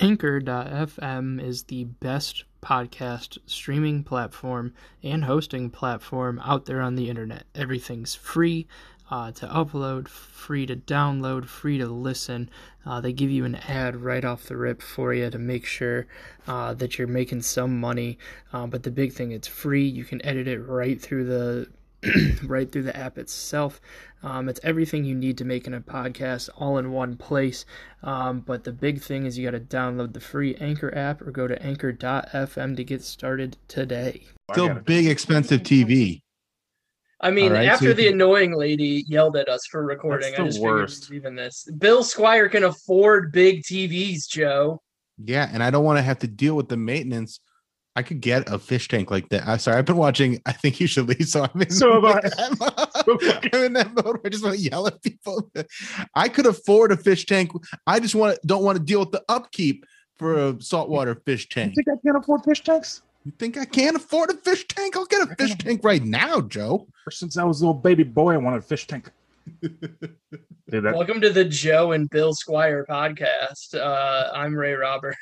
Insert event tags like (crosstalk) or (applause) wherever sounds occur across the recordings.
Anchor.fm is the best podcast streaming platform and hosting platform out there on the internet. Everything's free uh, to upload, free to download, free to listen. Uh, they give you an ad right off the rip for you to make sure uh, that you're making some money. Uh, but the big thing, it's free. You can edit it right through the (clears throat) right through the app itself. Um, it's everything you need to make in a podcast all in one place. Um, but the big thing is you got to download the free Anchor app or go to anchor.fm to get started today. Still big, expensive TV. I mean, All right, so after you the can- annoying lady yelled at us for recording, I just worst. figured even this. Bill Squire can afford big TVs, Joe. Yeah, and I don't want to have to deal with the maintenance. I could get a fish tank like that. I'm sorry, I've been watching. I think you should leave. So I'm in, So have I. I'm, (laughs) (laughs) I'm in that mode where I just want to yell at people. I could afford a fish tank. I just want to don't want to deal with the upkeep for a saltwater fish tank. You tank. think I can't afford fish tanks? You think I can't afford a fish tank? I'll get a fish tank right now, Joe. Ever since I was a little baby boy, I wanted a fish tank. (laughs) That, Welcome to the Joe and Bill Squire podcast. Uh, I'm Ray Roberts.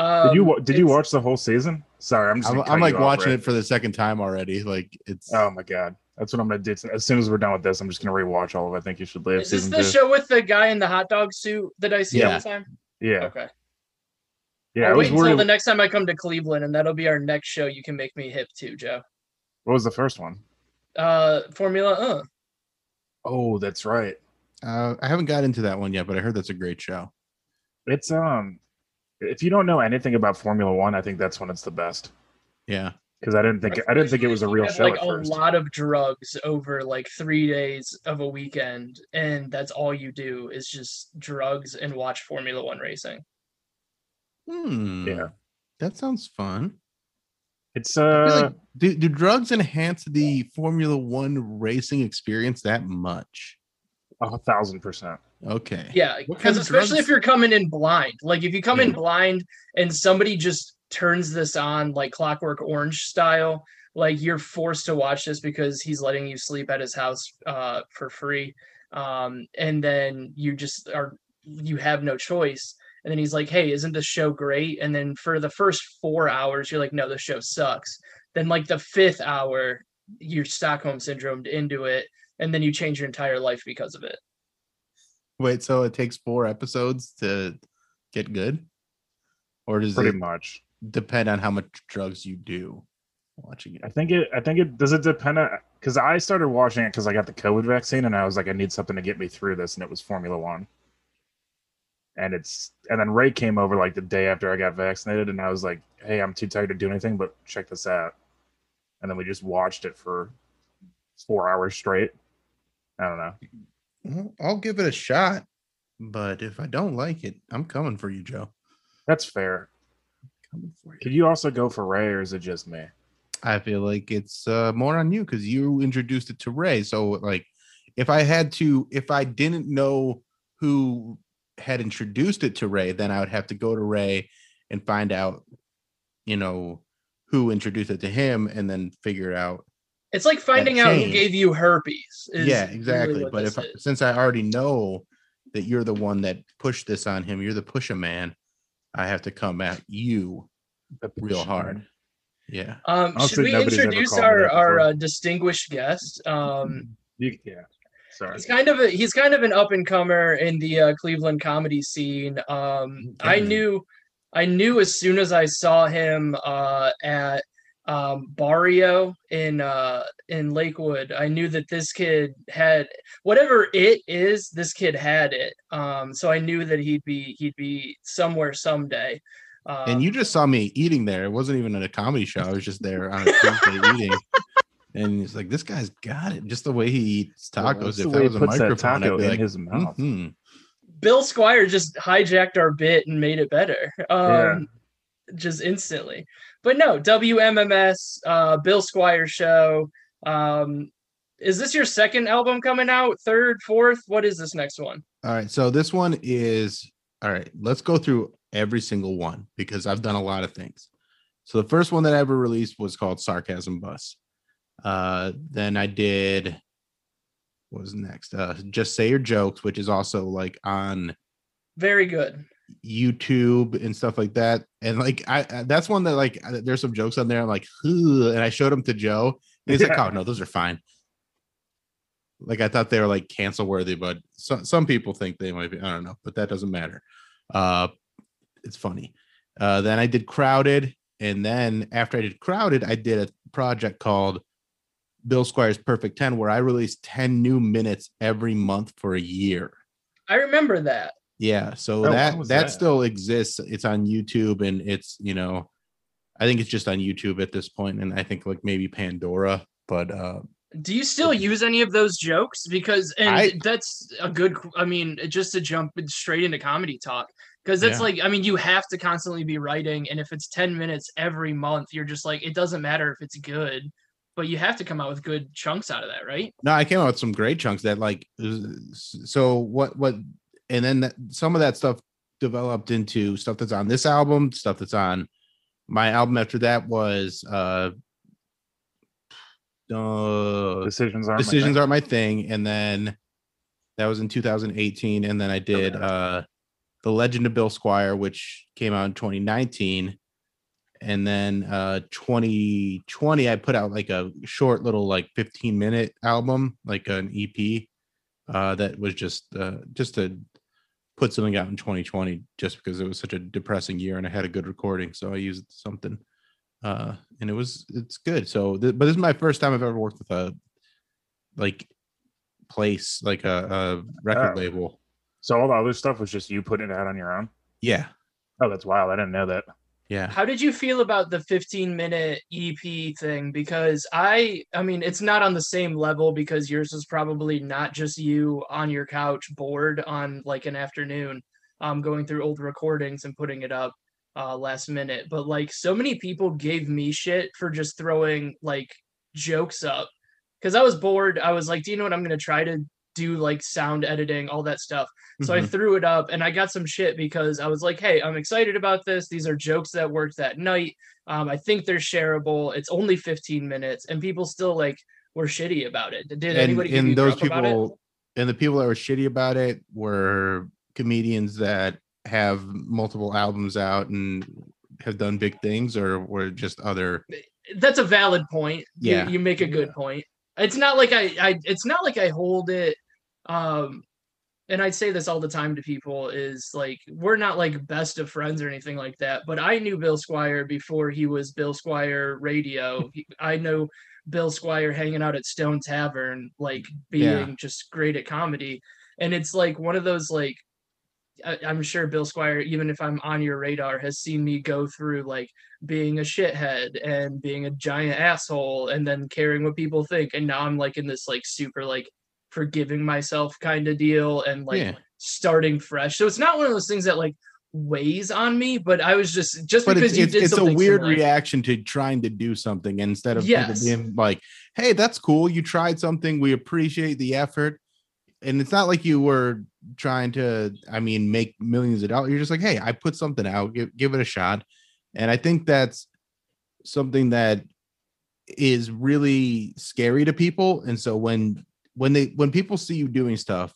Um, did you did you watch the whole season? Sorry, I'm just. I'm, I'm like watching Ray. it for the second time already. Like it's Oh my god, that's what I'm gonna do. As soon as we're done with this, I'm just gonna rewatch all of. it. I think you should live Is this the two. show with the guy in the hot dog suit that I see all Yeah. the time? Yeah, Okay. yeah. I'll I was wait until the next time I come to Cleveland, and that'll be our next show. You can make me hip to Joe. What was the first one? Uh, Formula. Uh, Oh, that's right. uh, I haven't got into that one yet, but I heard that's a great show. It's um, if you don't know anything about Formula One, I think that's when it's the best. Yeah. Because I didn't think I didn't think it was a real have, show Like at a first. lot of drugs over like three days of a weekend, and that's all you do is just drugs and watch Formula One racing. Hmm. Yeah, That sounds fun. it's uh, like- do, do drugs enhance the Formula One racing experience that much? a thousand percent. Okay. Yeah, because especially drugs- if you're coming in blind, like if you come in blind and somebody just turns this on like Clockwork Orange style, like you're forced to watch this because he's letting you sleep at his house uh, for free, um, and then you just are you have no choice. And then he's like, "Hey, isn't this show great?" And then for the first four hours, you're like, "No, the show sucks." Then like the fifth hour, you're Stockholm syndromed into it, and then you change your entire life because of it. Wait, so it takes four episodes to get good? Or does Pretty it much. depend on how much drugs you do watching it? I think it. I think it. Does it depend on? Because I started watching it because I got the COVID vaccine, and I was like, I need something to get me through this, and it was Formula One. And it's and then Ray came over like the day after I got vaccinated, and I was like, Hey, I'm too tired to do anything, but check this out. And then we just watched it for four hours straight. I don't know. Well, I'll give it a shot, but if I don't like it, I'm coming for you, Joe. That's fair. Coming for you. Could you also go for Ray, or is it just me? I feel like it's uh, more on you because you introduced it to Ray. So, like, if I had to, if I didn't know who had introduced it to Ray, then I would have to go to Ray and find out, you know, who introduced it to him, and then figure out. It's like finding out who gave you herpes. is yeah, exactly. what But if I, since I already know that you're the one that pushed this on him, you're the pusher man. I have to come at you real hard. Yeah. Um, should we introduce our our uh, distinguished guest? Um, You, yeah. Sorry. he's kind of a he's kind of an up and comer in the uh, Cleveland comedy scene. Um, I knew I knew as soon as I saw him uh, at um, Barrio in uh, in Lakewood, I knew that this kid had whatever it is. This kid had it, um, so I knew that he'd be he'd be somewhere someday. Um, and you just saw me eating there. It wasn't even at a comedy show. I was just there on a Tuesday eating. And he's like, this guy's got it. Just the way he eats tacos. that's the if way that he was a puts that microphone, I'd taco be in like, his mouth. "Mhm." Bill Squire just hijacked our bit and made it better. Um, Yeah. just instantly. But no, WMMS, uh, Bill Squire show. Um, is this your second album coming out? Third, fourth? What is this next one? All right. So this one is all right. Let's go through every single one because I've done a lot of things. So the first one that I ever released was called Sarcasm Bus. Uh, then I did what was next? Uh, Just Say Your Jokes, which is also like on Very good. YouTube and stuff like that. And like I that's one that like there's some jokes on there. I'm like, "Ugh," and I showed them to Joe, and he's like, (laughs) "Oh no, those are fine." Like I thought they were like cancel worthy, but some some people think they might be. I don't know, but that doesn't matter. Uh, it's funny. Uh, then I did crowded, and then after I did crowded, I did a project called Bill Squire's Perfect Ten, where I released ten new minutes every month for a year. I remember that. Yeah, so Oh, that, that that? still exists. It's on YouTube and it's, you know, I think it's just on YouTube at this point and I think like maybe Pandora, but uh Do you still use any of those jokes? Because and I- that's a good. I mean, just to jump straight into comedy talk, because it's Yeah. like I mean, you have to constantly be writing, and if it's ten minutes every month, you're just like it doesn't matter if it's good, but you have to come out with good chunks out of that, right? no, I came out with some great chunks that like so what what and then that, some of that stuff developed into stuff that's on this album, stuff that's on my album after that was uh uh Decisions aren't. my decisions thing. aren't my thing and then that was in 2018 and then i did Okay. uh the legend of bill squire which came out in 2019 and then uh 2020 i put out like a short little like 15 minute album like an ep uh that was just uh just to put something out in 2020 just because it was such a depressing year and i had a good recording so i used something uh and it was it's good so th- but this is my first time i've ever worked with a like place like a, a record Oh. label So all the other stuff was just you putting it out on your own. yeah Oh, that's wild. I didn't know that. Yeah How did you feel about the 15 minute EP thing? Because I, I mean, it's not on the same level because yours is probably not just you on your couch bored on like an afternoon, um, going through old recordings and putting it up uh last minute. But like so many people gave me shit for just throwing like jokes up because I was bored. I was like, do you know what? I'm gonna try to do like sound editing, all that stuff. So I Mhm. threw it up and I got some shit because I was like, hey, I'm excited about this. These are jokes that worked that night. Um, I think they're shareable. It's only 15 minutes and people still like were shitty about it. Did and, anybody and those crap about it? people and the people that were shitty about it were comedians that have multiple albums out and have done big things or were just other That's a valid point. Yeah. You, make a good point. It's not like I, I it's not like I hold it um and I'd say this all the time to people is like we're not like best of friends or anything like that, but I knew Bill Squire before he was Bill Squire Radio. He, I know Bill Squire hanging out at Stone Tavern, like being Yeah. just great at comedy. And it's like one of those like I, I'm sure Bill Squire, even if I'm on your radar, has seen me go through like being a shithead and being a giant asshole and then caring what people think. And now I'm like in this like super like forgiving myself kind of deal and like yeah. starting fresh. So it's not one of those things that like weighs on me, but I was just just but because it's you did it's a weird similar. reaction to trying to do something instead of Yes. being like hey that's cool. You tried something. We appreciate the effort. And it's not like you were trying to i mean make millions of dollars. You're just like hey i put something out. Give, give it a shot. And i think that's something that is really scary to people. And so when when they when people see you doing stuff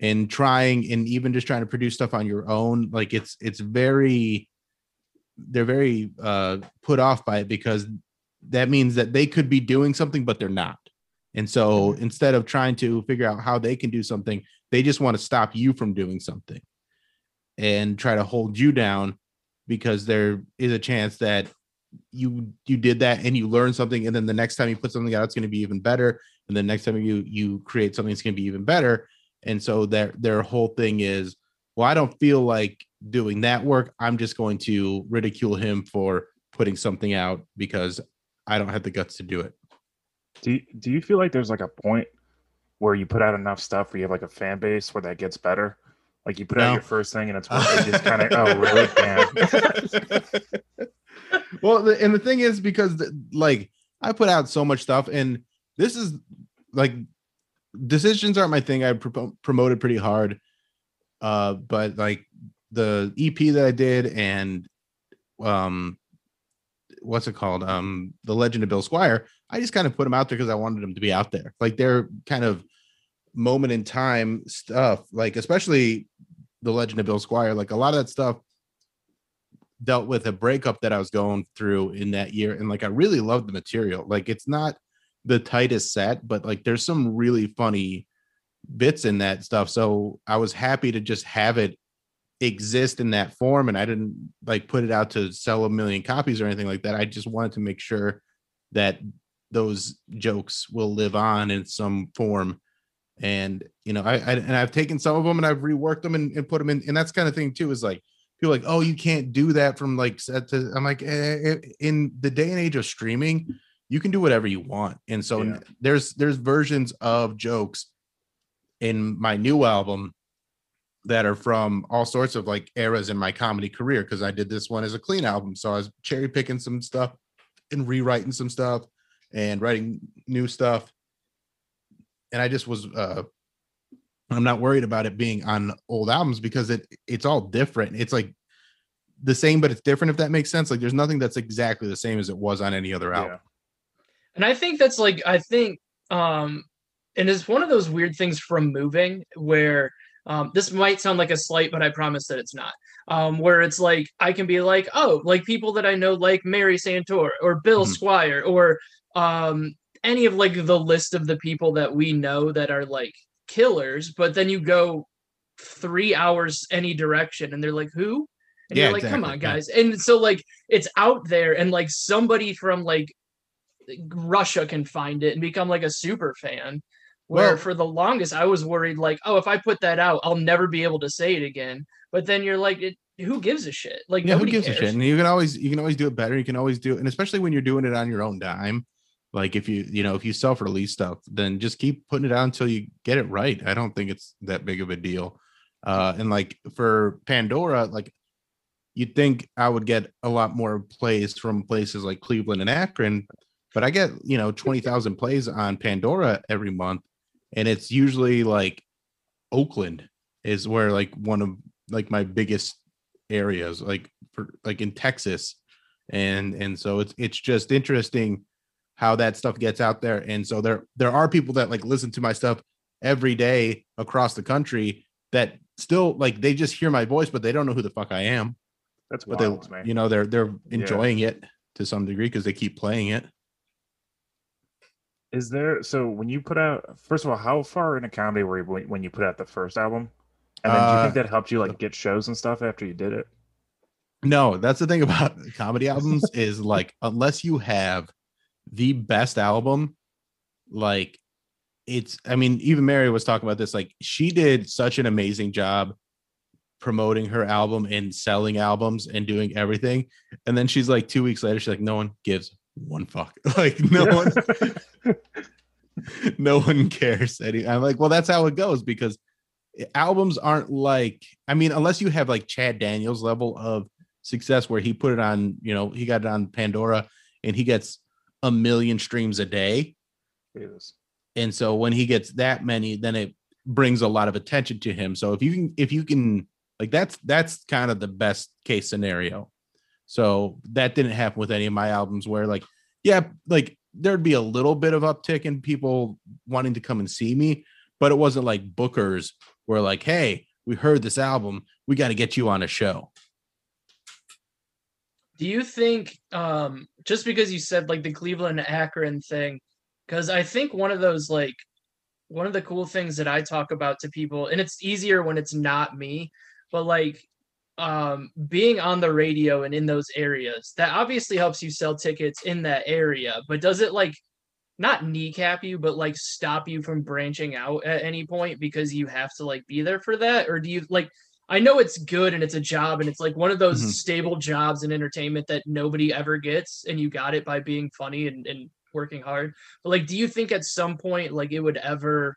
and trying and even just trying to produce stuff on your own like it's it's very they're very uh put off by it because that means that they could be doing something but they're not. And so instead of trying to figure out how they can do something they just want to stop you from doing something and try to hold you down because there is a chance that you you did that and you learn something and then the next time you put something out it's going to be even better and then next time you you create something it's going to be even better and so their their whole thing is well i don't feel like doing that work i'm just going to ridicule him for putting something out because i don't have the guts to do it Do you, do you feel like there's like a point where you put out enough stuff where you have like a fan base where that gets better? Like you put No. out your first thing and it's it just kind of oh really damn. (laughs) well the, and the thing is because the, like i put out so much stuff and this is like decisions aren't my thing. I pro- promoted pretty hard uh but like the ep that i did and um what's it called? Um the legend of bill squire i just kind of put them out there because i wanted them to be out there. Like they're kind of moment in time stuff like especially the Legend of Bill Squire, like a lot of that stuff dealt with a breakup that I was going through in that year, and like I really loved the material. Like it's not the tightest set, but like there's some really funny bits in that stuff. So I was happy to just have it exist in that form and I didn't like put it out to sell a million copies or anything like that. I just wanted to make sure that those jokes will live on in some form. And you know, I, I and I've taken some of them and I've reworked them and, and put them in. And that's kind of thing too is like people like, oh, you can't do that from like set to. I'm like, eh, eh, in the day and age of streaming, you can do whatever you want. And so Yeah. there's there's versions of jokes in my new album that are from all sorts of like eras in my comedy career because I did this one as a clean album. So I was cherry picking some stuff and rewriting some stuff and writing new stuff. And I just was uh I'm not worried about it being on old albums because it it's all different. It's like the same, but it's different, if that makes sense. Like there's nothing that's exactly the same as it was on any other album. Yeah. And I think that's like I think um and it's one of those weird things from moving where um this might sound like a slight, but I promise that it's not. Um where it's like I can be like, oh, like people that I know like Mary Santor or Bill Mhm. Squire or um any of like the list of the people that we know that are like killers, but then you go three hours any direction and they're like, who? And Yeah, you're like, come exactly, on, yeah. guys. And so like it's out there and like somebody from like Russia can find it and become like a super fan. Where Well- for the longest I was worried like, oh, if I put that out, I'll never be able to say it again. But then you're like, it, who gives a shit? Like yeah, who nobody gives cares. a shit? And you can always you can always do it better. You can always do it, and especially when you're doing it on your own dime. Like if you you know if you self-release stuff, then just keep putting it out until you get it right. I don't think it's that big of a deal. Uh and like for Pandora, like you'd think I would get a lot more plays from places like Cleveland and Akron, but I get you know 20,000 plays on Pandora every month, and it's usually like Oakland is where like one of like my biggest areas like for like in Texas and and so it's it's just interesting how that stuff gets out there and so there there are people that like listen to my stuff every day across the country that still like they just hear my voice but they don't know who the fuck I am That's wild they me. you know they're they're Yeah. enjoying it to some degree because they keep playing it Is there so when you put out first of all, how far in a comedy were you when you put out the first album? And then do you Uh, think that helped you like get shows and stuff after you did it? No, that's the thing about (laughs) comedy albums is like unless you have the best album, like it's I mean, even Mary was talking about this, like she did such an amazing job promoting her album and selling albums and doing everything. And then she's like two weeks later, she's like, no one gives one fuck. (laughs) Like no one (laughs) (laughs) no one cares. Any I'm like, well, that's how it goes because albums aren't like, I mean, unless you have like Chad Daniels level of success where he put it on, you know, he got it on Pandora and he gets a million streams a day. Jesus. And so when he gets that many, then it brings a lot of attention to him. So if you can, if you can, like that's that's kind of the best case scenario. So that didn't happen with any of my albums where like, yeah, like there'd be a little bit of uptick in people wanting to come and see me, but it wasn't like bookers were like, hey, we heard this album, we got to get you on a show. Do you think um just because you said like the Cleveland Akron thing cuz I think one of those like one of the cool things that I talk about to people and it's easier when it's not me but like um being on the radio and in those areas that obviously helps you sell tickets in that area but does it like not kneecap you but like stop you from branching out at any point because you have to like be there for that or do you like I know it's good and it's a job and it's like one of those Mhm. stable jobs in entertainment that nobody ever gets and you got it by being funny and, and working hard. But like do you think at some point like it would ever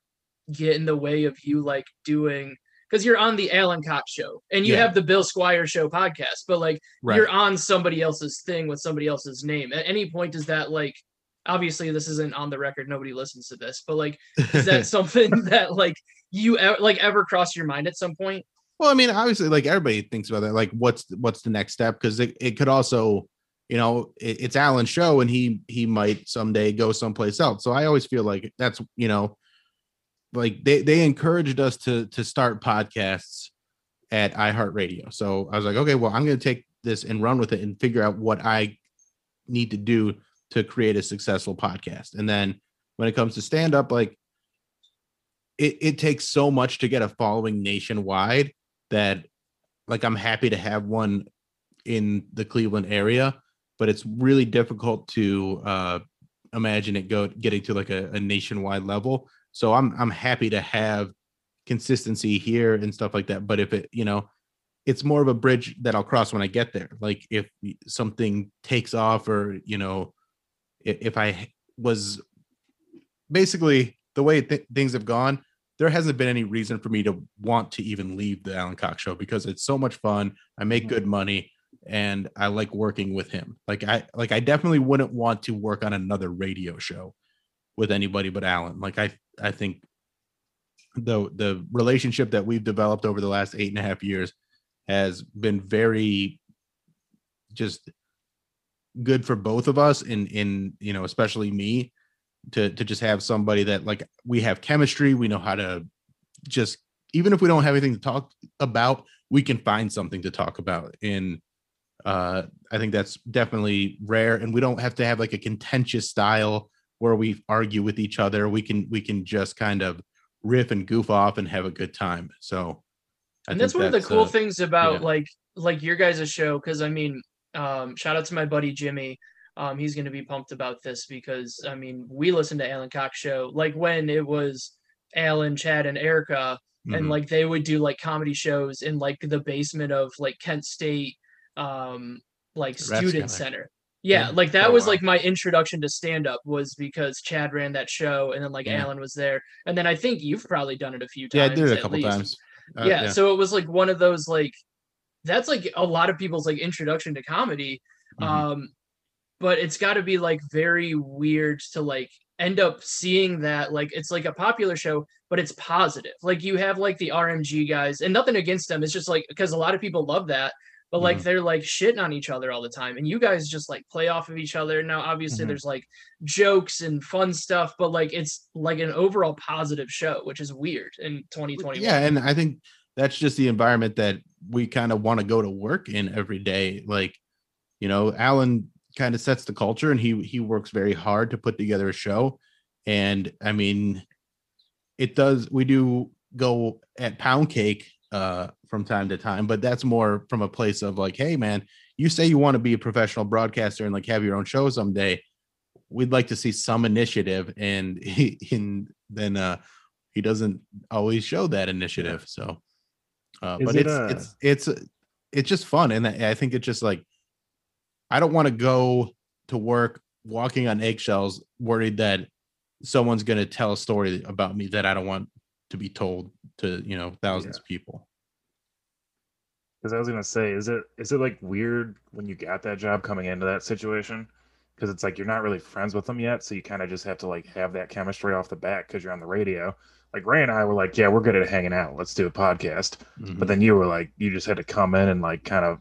get in the way of you like doing because you're on the Alan Cox show and you Yeah. have the Bill Squire show podcast, but like Right. you're on somebody else's thing with somebody else's name. At any point does that like obviously this isn't on the record, nobody listens to this, but like is that (laughs) something (laughs) that like you like ever cross your mind at some point? Well, I mean, obviously, like everybody thinks about that. Like, what's what's the next step? Because it, it could also, you know, it, it's Alan's show, and he he might someday go someplace else. So I always feel like that's you know, like they they encouraged us to to start podcasts at iHeartRadio. So I was like, okay, well, I'm going to take this and run with it and figure out what I need to do to create a successful podcast. And then when it comes to stand up, like it, it takes so much to get a following nationwide that like I'm happy to have one in the Cleveland area, but it's really difficult to uh imagine it go getting to like a, a nationwide level. So I'm I'm happy to have consistency here and stuff like that. But if it, you know, it's more of a bridge that I'll cross when I get there. Like if something takes off or, you know, if, if I was basically the way th- things have gone, there hasn't been any reason for me to want to even leave the Alan Cox show because it's so much fun. I make mm-hmm. good money and I like working with him. Like I like I definitely wouldn't want to work on another radio show with anybody but Alan. Like I I think the the relationship that we've developed over the last eight and a half years has been very just good for both of us and in you know especially me to to just have somebody that like we have chemistry we know how to just even if we don't have anything to talk about we can find something to talk about. And uh i think that's definitely rare. And we don't have to have like a contentious style where we argue with each other we can we can just kind of riff and goof off and have a good time so I and that's one of the cool uh, things about yeah. like like your guys' show because i mean um shout out to my buddy jimmy um he's going to be pumped about this because i mean we listened to alan cox show like when it was alan chad and erica and Mhm. like they would do like comedy shows in like the basement of like kent state um like student center yeah Yeah. like that was like my introduction to stand up was because chad ran that show and then like Yeah. alan was there and then i think you've probably done it a few times. yeah i did it a couple least times Uh, yeah, so it was like one of those like that's like a lot of people's like introduction to comedy Mhm. um but it's got to be like very weird to like end up seeing that like it's like a popular show but it's positive like you have like the rmg guys and nothing against them it's just like because a lot of people love that but like Mhm. they're like shitting on each other all the time and you guys just like play off of each other now obviously Mhm. there's like jokes and fun stuff but like it's like an overall positive show which is weird in 2021 yeah and i think that's just the environment that we kind of want to go to work in every day like you know alan kind of sets the culture and he he works very hard to put together a show and i mean it does we do go at pound cake uh from time to time but that's more from a place of like hey man you say you want to be a professional broadcaster and like have your own show someday. We'd like to see some initiative and (laughs) he, and then uh he doesn't always show that initiative so uh but it, it's uh, it's it's it's just fun and I think it's just like i don't want to go to work walking on eggshells worried that someone's going to tell a story about me that i don't want to be told to you know thousands of people Because I was gonna say, is it is it like weird when you got that job coming into that situation? Because it's like you're not really friends with them yet, so you kind of just have to like have that chemistry off the bat because you're on the radio. Like Ray and I were like, yeah, we're good at hanging out. Let's do a podcast. Mhm. But then you were like, you just had to come in and like kind of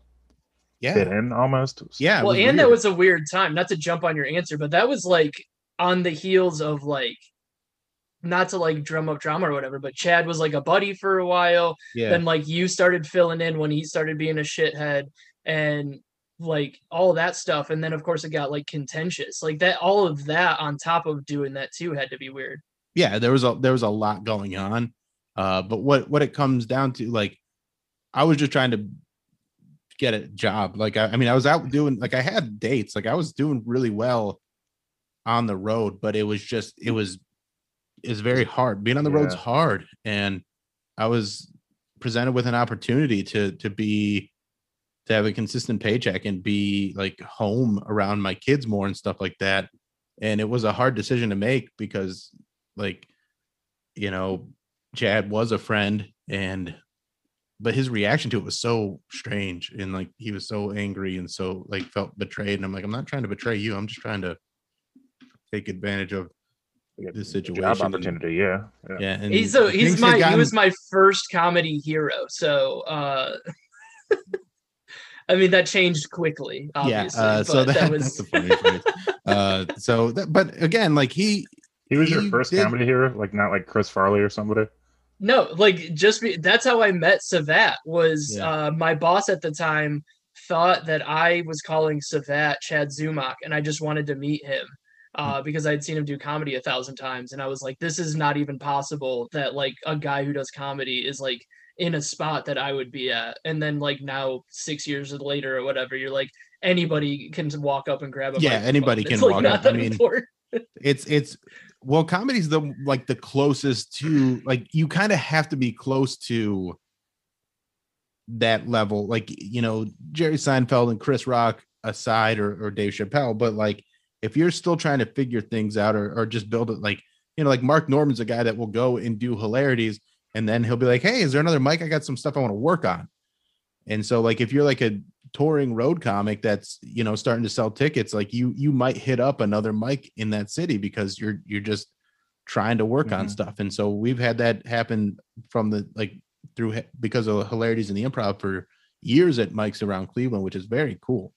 fit yeah in almost. yeah well was and that was a weird time not to jump on your answer but that was like on the heels of like not to like drum up drama or whatever but chad was like a buddy for a while. Yeah. Then like you started filling in when he started being a shithead and like all that stuff. And then of course it got like contentious. Like that all of that on top of doing that too had to be weird. Yeah there was a there was a lot going on. Uh but what what it comes down to like i was just trying to get a job. Like I, I mean i was out doing like i had dates. Like i was doing really well on the road but it was just it was is very hard. Being on the road's Yeah. hard and i was presented with an opportunity to to be to have a consistent paycheck and be like home around my kids more and stuff like that. And it was a hard decision to make because like you know chad was a friend and but his reaction to it was so strange and like he was so angry and so like felt betrayed. And i'm like i'm not trying to betray you. I'm just trying to take advantage of like, a this job opportunity. Yeah. yeah. yeah and he's so he's my had he was my first comedy hero so uh (laughs) I mean that changed quickly, obviously. yeah uh, so but that, (laughs) was that's the funny phrase. uh so that, but again like he He was your first did- comedy hero, like not like Chris Farley or somebody. No, like just be, that's how I met Savat. Was Yeah. uh, my boss at the time thought that I was calling Savat Chad Zumock, and I just wanted to meet him uh, because I'd seen him do comedy a thousand times, and I was like, this is not even possible that like a guy who does comedy is like in a spot that I would be at. And then like now six years later or whatever, you're like anybody can walk up and grab a Yeah, anybody can like, walk not up. I mean, it's it's well comedy's the like the closest to like you kind of have to be close to that level like you know jerry seinfeld and chris rock aside or, or dave chappelle but like if you're still trying to figure things out or, or just build it like you know like mark normand's a guy that will go and do hilarities and then he'll be like hey is there another mic? I got some stuff i want to work on. And so like if you're like a touring road comic that's you know starting to sell tickets like you you might hit up another mic in that city because you're you're just trying to work on Mhm. stuff. And so we've had that happen from the like through because of hilarities in the improv for years at mics around cleveland which is very cool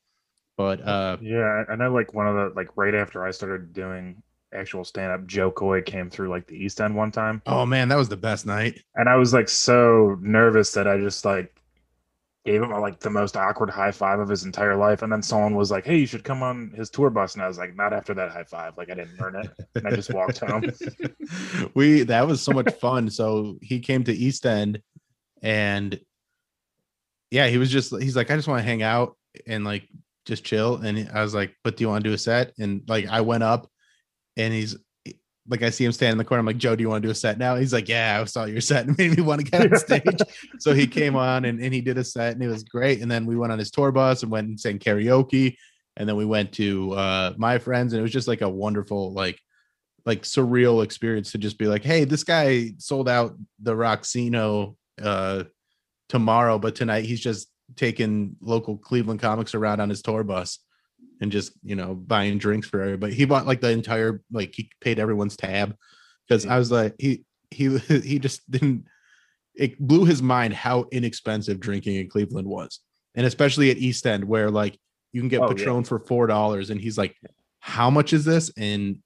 but uh Yeah, I know. Like one of the like right after I started doing actual stand up, Jo Koy came through like the East End one time, oh man that was the best night and I was like so nervous that I just like gave him like the most awkward high five of his entire life, and then someone was like, "Hey, you should come on his tour bus," and I was like, "Not after that high five! Like I didn't earn it." And I just walked home. (laughs) we that was so much fun. So he came to East End and yeah, he was just he's like, I just want to hang out and like just chill. And I was like, But do you want to do a set? And like I went up and he's like I see him standing in the corner. I'm like, Joe, do you want to do a set now? He's like, Yeah, I saw your set (laughs) and made me want to get on stage. (laughs) so he came on and, and he did a set and it was great. And then we went on his tour bus and went and sang karaoke. And then we went to uh my friends, and it was just like a wonderful, like like surreal experience to just be like, hey, this guy sold out the Rocksino uh tomorrow, but tonight he's just taking local Cleveland comics around on his tour bus and just you know buying drinks for everybody. He bought like the entire like he paid everyone's tab because I was like he he (laughs) he just didn't it blew his mind how inexpensive drinking in Cleveland was. And especially at East End where like you can get Oh, yeah. Patron for four dollars and he's like, How much is this? And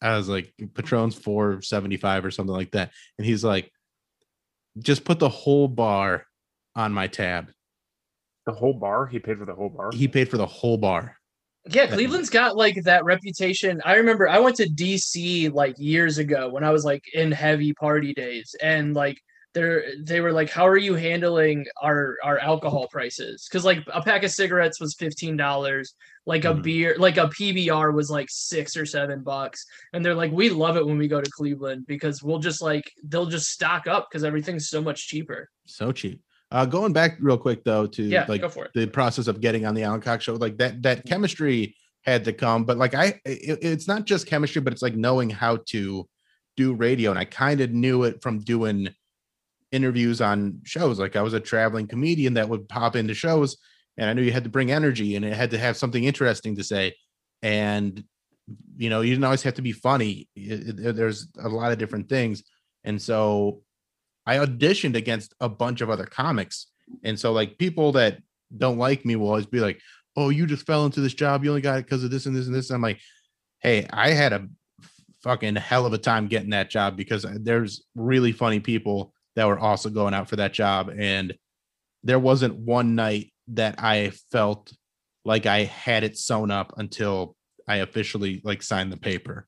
I was like, Patron's four seventy five or something like that. And he's like, just put the whole bar on my tab. The whole bar, he paid for the whole bar. He paid for the whole bar. Yeah, Cleveland's got like that reputation. I remember I went to DC like years ago when I was like in heavy party days and like they're they were like, How are you handling our our alcohol prices? Because like a pack of cigarettes was fifteen dollars, like a Mhm. beer, like a PBR was like six or seven bucks. And they're like, We love it when we go to Cleveland because we'll just like they'll just stock up because everything's so much cheaper. So cheap. Uh going back real quick though to Yeah, like go for it. the process of getting on the Alan Cox show, like that that chemistry had to come. But like I, it, it's not just chemistry, but it's like knowing how to do radio, and I kind of knew it from doing interviews on shows. Like I was a traveling comedian that would pop into shows, and I knew you had to bring energy, and it had to have something interesting to say, and you know you didn't always have to be funny. It- it- there's a lot of different things, and so I auditioned against a bunch of other comics. And so like people that don't like me will always be like, Oh, you just fell into this job. You only got it because of this and this and this. And I'm like, hey, I had a fucking hell of a time getting that job because there's really funny people that were also going out for that job. And there wasn't one night that I felt like I had it sewn up until I officially like signed the paper.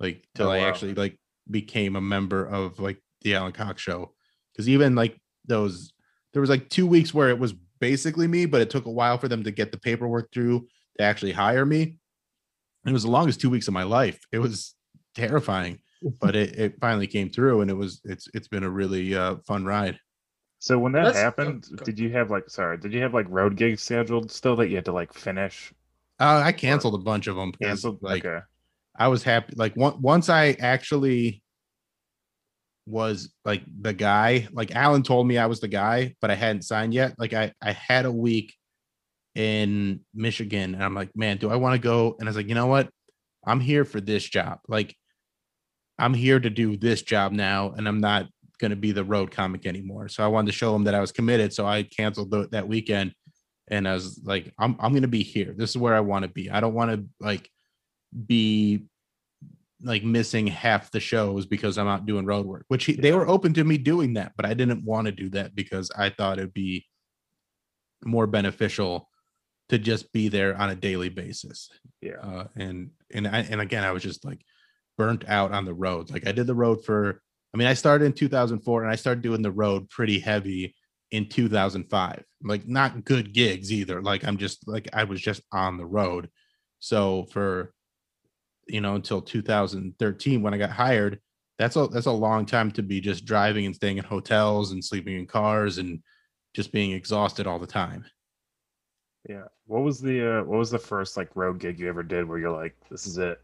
Like till Oh, I actually like became a member of like the Alan Cox show. Cause even like those there was like two weeks where it was basically me, but it took a while for them to get the paperwork through to actually hire me. And it was the longest two weeks of my life. It was terrifying, (laughs) but it, it finally came through and it was it's it's been a really uh fun ride. So when that Let's- happened, go. did you have like sorry, did you have like road gigs scheduled still that you had to like finish? Uh, I canceled a bunch of them because Canceled? like okay. I was happy. Like one, once I actually was like the guy, like Alan told me I was the guy, but I hadn't signed yet. Like I, I had a week in Michigan and I'm like, man, do I want to go? And I was like, you know what? I'm here for this job. Like I'm here to do this job now and I'm not going to be the road comic anymore. So I wanted to show him that I was committed. So I canceled the, that weekend and I was like, I'm, I'm going to be here. This is where I want to be. I don't want to like be like missing half the shows because I'm out doing road work, which he, they were open to me doing that, but I didn't want to do that because I thought it'd be more beneficial to just be there on a daily basis. Yeah. Uh, and and I, and again, I was just like burnt out on the roads. Like I did the road for, I mean, I started in 2004 and I started doing the road pretty heavy in 2005. Like not good gigs either. Like I'm just like I was just on the road. So for you know until 2013 when I got hired, that's a that's a long time to be just driving and staying in hotels and sleeping in cars and just being exhausted all the time. Yeah. What was the uh, what was the first like road gig you ever did where you're like, this is it?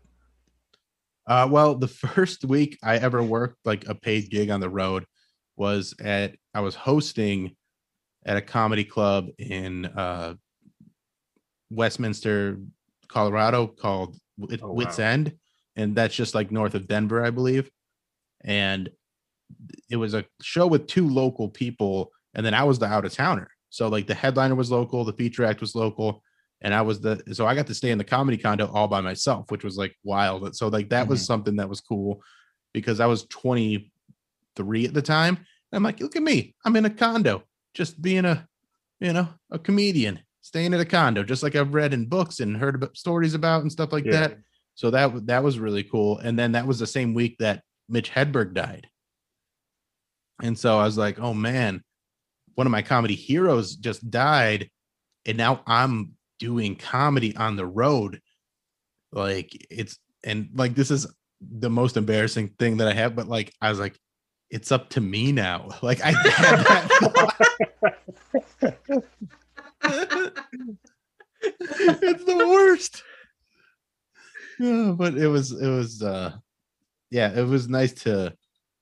Uh, well, the (laughs) first week I ever worked like a paid gig on the road was at I was hosting at a comedy club in uh, Westminster, Colorado called Wit- Oh, Wits wow. End, and that's just like north of Denver, I believe. And it was a show with two local people, and then I was the out of towner. So like the headliner was local, the feature act was local, and I was the so I got to stay in the comedy condo all by myself, which was like wild. So like that was mm-hmm. something that was cool because I was 23 at the time. And I'm like, look at me, I'm in a condo, just being a you know a comedian, staying at a condo, just like I've read in books and heard about stories about and stuff like Yeah. that. So that that was really cool. And then that was the same week that Mitch Hedberg died. And so I was like, oh man, one of my comedy heroes just died. And now I'm doing comedy on the road. Like it's and like this is the most embarrassing thing that I have, but like I was like, it's up to me now. (laughs) Like I had that. (laughs) (laughs) it's the worst. Yeah, but it was it was uh yeah, it was nice to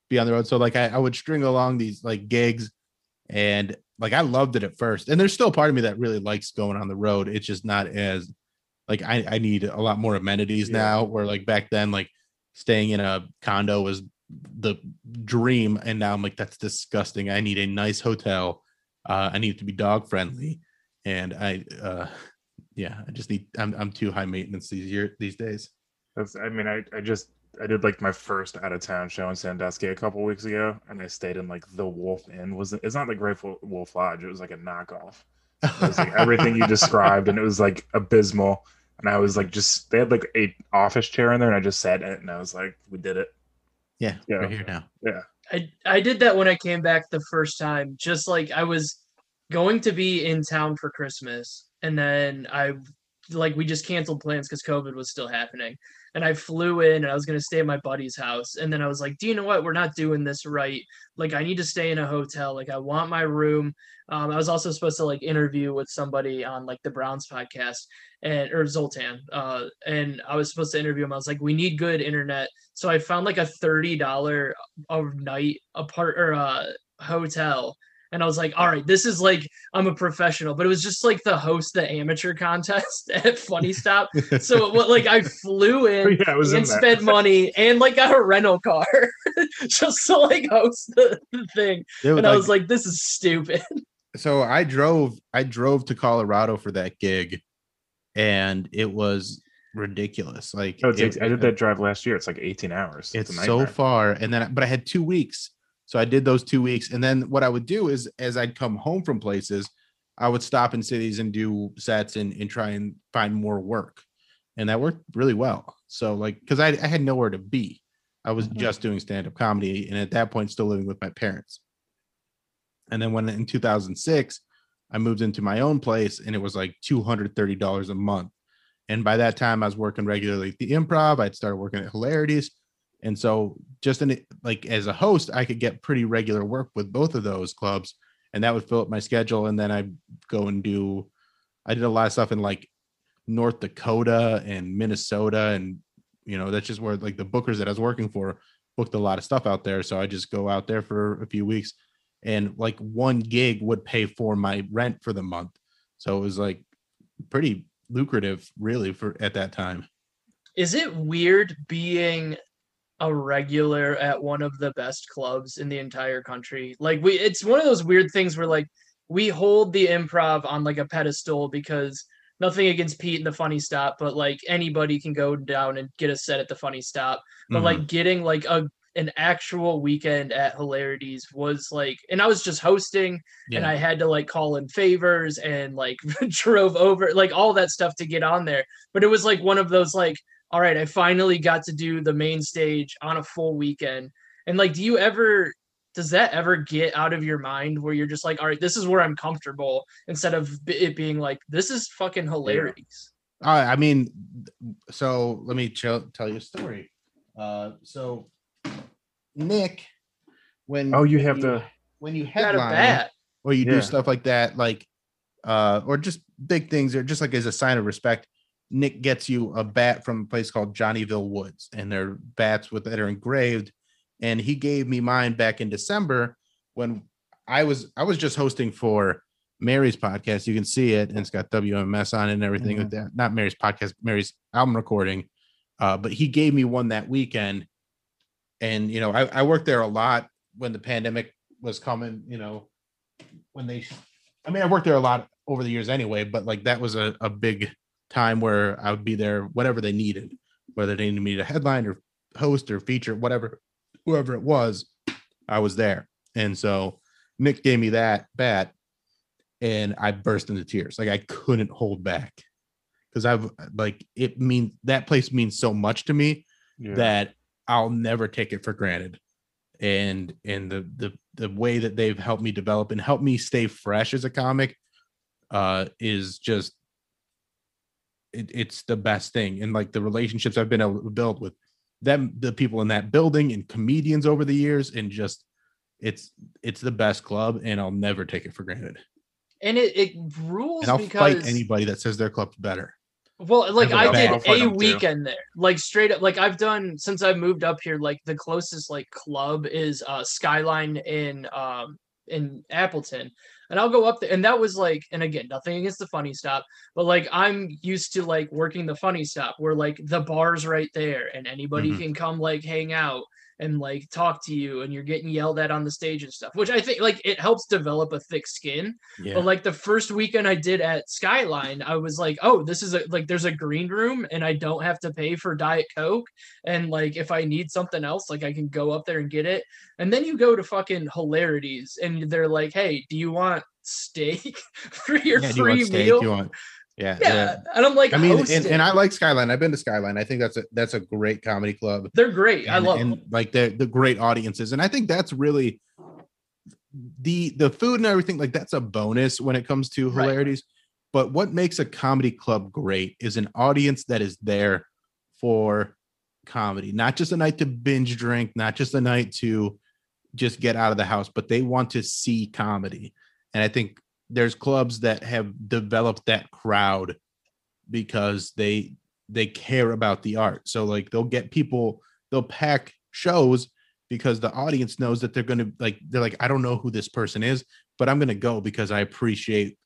be on the road. So like I, I would string along these like gigs and like I loved it at first. And there's still part of me that really likes going on the road. It's just not as like I, I need a lot more amenities Yeah. now where like back then like staying in a condo was the dream and now I'm like that's disgusting. I need a nice hotel. Uh I need it to be dog friendly and I uh yeah, I just need I'm I'm too high maintenance these year these days. That's I mean, I, I just I did like my first out of town show in Sandusky a couple weeks ago, and I stayed in like the Wolf Inn. Was it's not the Grateful Wolf Lodge? It was like a knockoff. It was like everything you (laughs) described, and it was like abysmal. And I was like, just they had like a office chair in there, and I just sat in it, and I was like, we did it. yeah, Yeah. we're here now. Yeah, I I did that when I came back the first time. Just like I was going to be in town for Christmas, and then I like we just canceled plans because COVID was still happening. And I flew in and I was gonna stay at my buddy's house. And then I was like, do you know what? We're not doing this right. Like I need to stay in a hotel. Like I want my room. Um, I was also supposed to like interview with somebody on like the Browns podcast and or Zoltan. Uh, and I was supposed to interview him. I was like, we need good internet. So I found like a thirty dollar a night apart or uh hotel and i was like all right this is like i'm a professional but it was just like the host the amateur (laughs) contest (laughs) at funny (laughs) stop so what like i flew in yeah, it was in and that. spent money and like got a rental car just to like host the, the thing It was and i was like this is stupid so I drove I drove to Colorado for that gig and it was ridiculous. Like oh, No, it it- I did that drive last year. It's like 18 hours. it's a so far and then but i had two weeks so i did those two weeks and then what i would do is as i'd come home from places i would stop in cities and do sets and, and try and find more work and that worked really well so like because I, I had nowhere to be i was Mhm. just doing stand-up comedy and at that point still living with my parents and then when in 2006 i moved into my own place and it was like $230 a month and by that time, I was working regularly at the improv. I'd started working at Hilarities. And so just in like as a host, I could get pretty regular work with both of those clubs. And that would fill up my schedule. And then I'd go and do I did a lot of stuff in like North Dakota and Minnesota. And you know, that's just where like the bookers that I was working for booked a lot of stuff out there. So I just go out there for a few weeks and like one gig would pay for my rent for the month. So it was like pretty lucrative really for at that time. is it weird being a regular at one of the best clubs in the entire country like we it's one of those weird things where like we hold the improv on like a pedestal because nothing against Pete and the Funny Stop, but like anybody can go down and get a set at the Funny Stop. But Mhm. like getting like a an actual weekend at Hilarities was like, and I was just hosting, and I had to like call in favors and like (laughs) drove over like all that stuff to get on there. But it was like one of those like, all right, I finally got to do the main stage on a full weekend. And like, do you ever? Does that ever get out of your mind where you're just like, all right, this is where I'm comfortable, instead of it being like, this is fucking hilarities. Uh, I mean, so let me ch- tell you a story. Uh, so Nick, when Oh, you when have to- when you You got a headline bat. or you Yeah. do stuff like that, like uh, or just big things, or just like as a sign of respect. Nick gets you a bat from a place called Johnnyville Woods, and they're bats with that are engraved. And he gave me mine back in December when I was I was just hosting for Mary's podcast. You can see it, and it's got WMS on it and everything like that. Not Mary's podcast, Mary's album recording. Uh, but he gave me one that weekend, and you know I, I worked there a lot when the pandemic was coming. You know, when they, I mean, I worked there a lot over the years anyway. But like that was a, a big time where I would be there, whatever they needed, whether they needed me to headline or host or feature, whatever, whoever it was, I was there. And so Nick gave me that bat and I burst into tears. Like I couldn't hold back because I've like it means that place means so much to me Yeah. that I'll never take it for granted. And and the the the way that they've helped me develop and help me stay fresh as a comic uh is just it, it's the best thing. And like the relationships I've been able to build with them, the people in that building and comedians over the years, and just it's it's the best club, and I'll never take it for granted. And it, it rules And I'll because fight anybody that says their club's better. Well, like I did bag. I'll fight a weekend there, like straight up. Like I've done since I moved up here. Like the closest like club is uh Skyline in um in Appleton, and I'll go up there. And that was like, and again, nothing against the funny stop, but like I'm used to like working the funny stop where like the bar's right there, and anybody Mhm. can come like hang out and like talk to you, and you're getting yelled at on the stage and stuff. Which I think like it helps develop a thick skin. Yeah. But like the first weekend I did at Skyline, I was like, oh, this is a like there's a green room and I don't have to pay for Diet Coke. And like if I need something else, like I can go up there and get it. And then you go to fucking hilarities and they're like, hey, do you want steak (laughs) for your Yeah, you free steak? meal? Do you want- yeah, yeah. And I'm like, I mean, and, and I like Skyline. I've been to Skyline. I think that's a that's a great comedy club. they're great. I love and them. like the the great audiences, and I think that's really the the food and everything. Like that's a bonus when it comes to Right. hilarities. But what makes a comedy club great is an audience that is there for comedy, not just a night to binge drink, not just a night to just get out of the house, but they want to see comedy. And I think there's clubs that have developed that crowd because they they care about the art. So like they'll get people, they'll pack shows because the audience knows that they're going to like they're like I don't know who this person is, but I'm going to go because I appreciate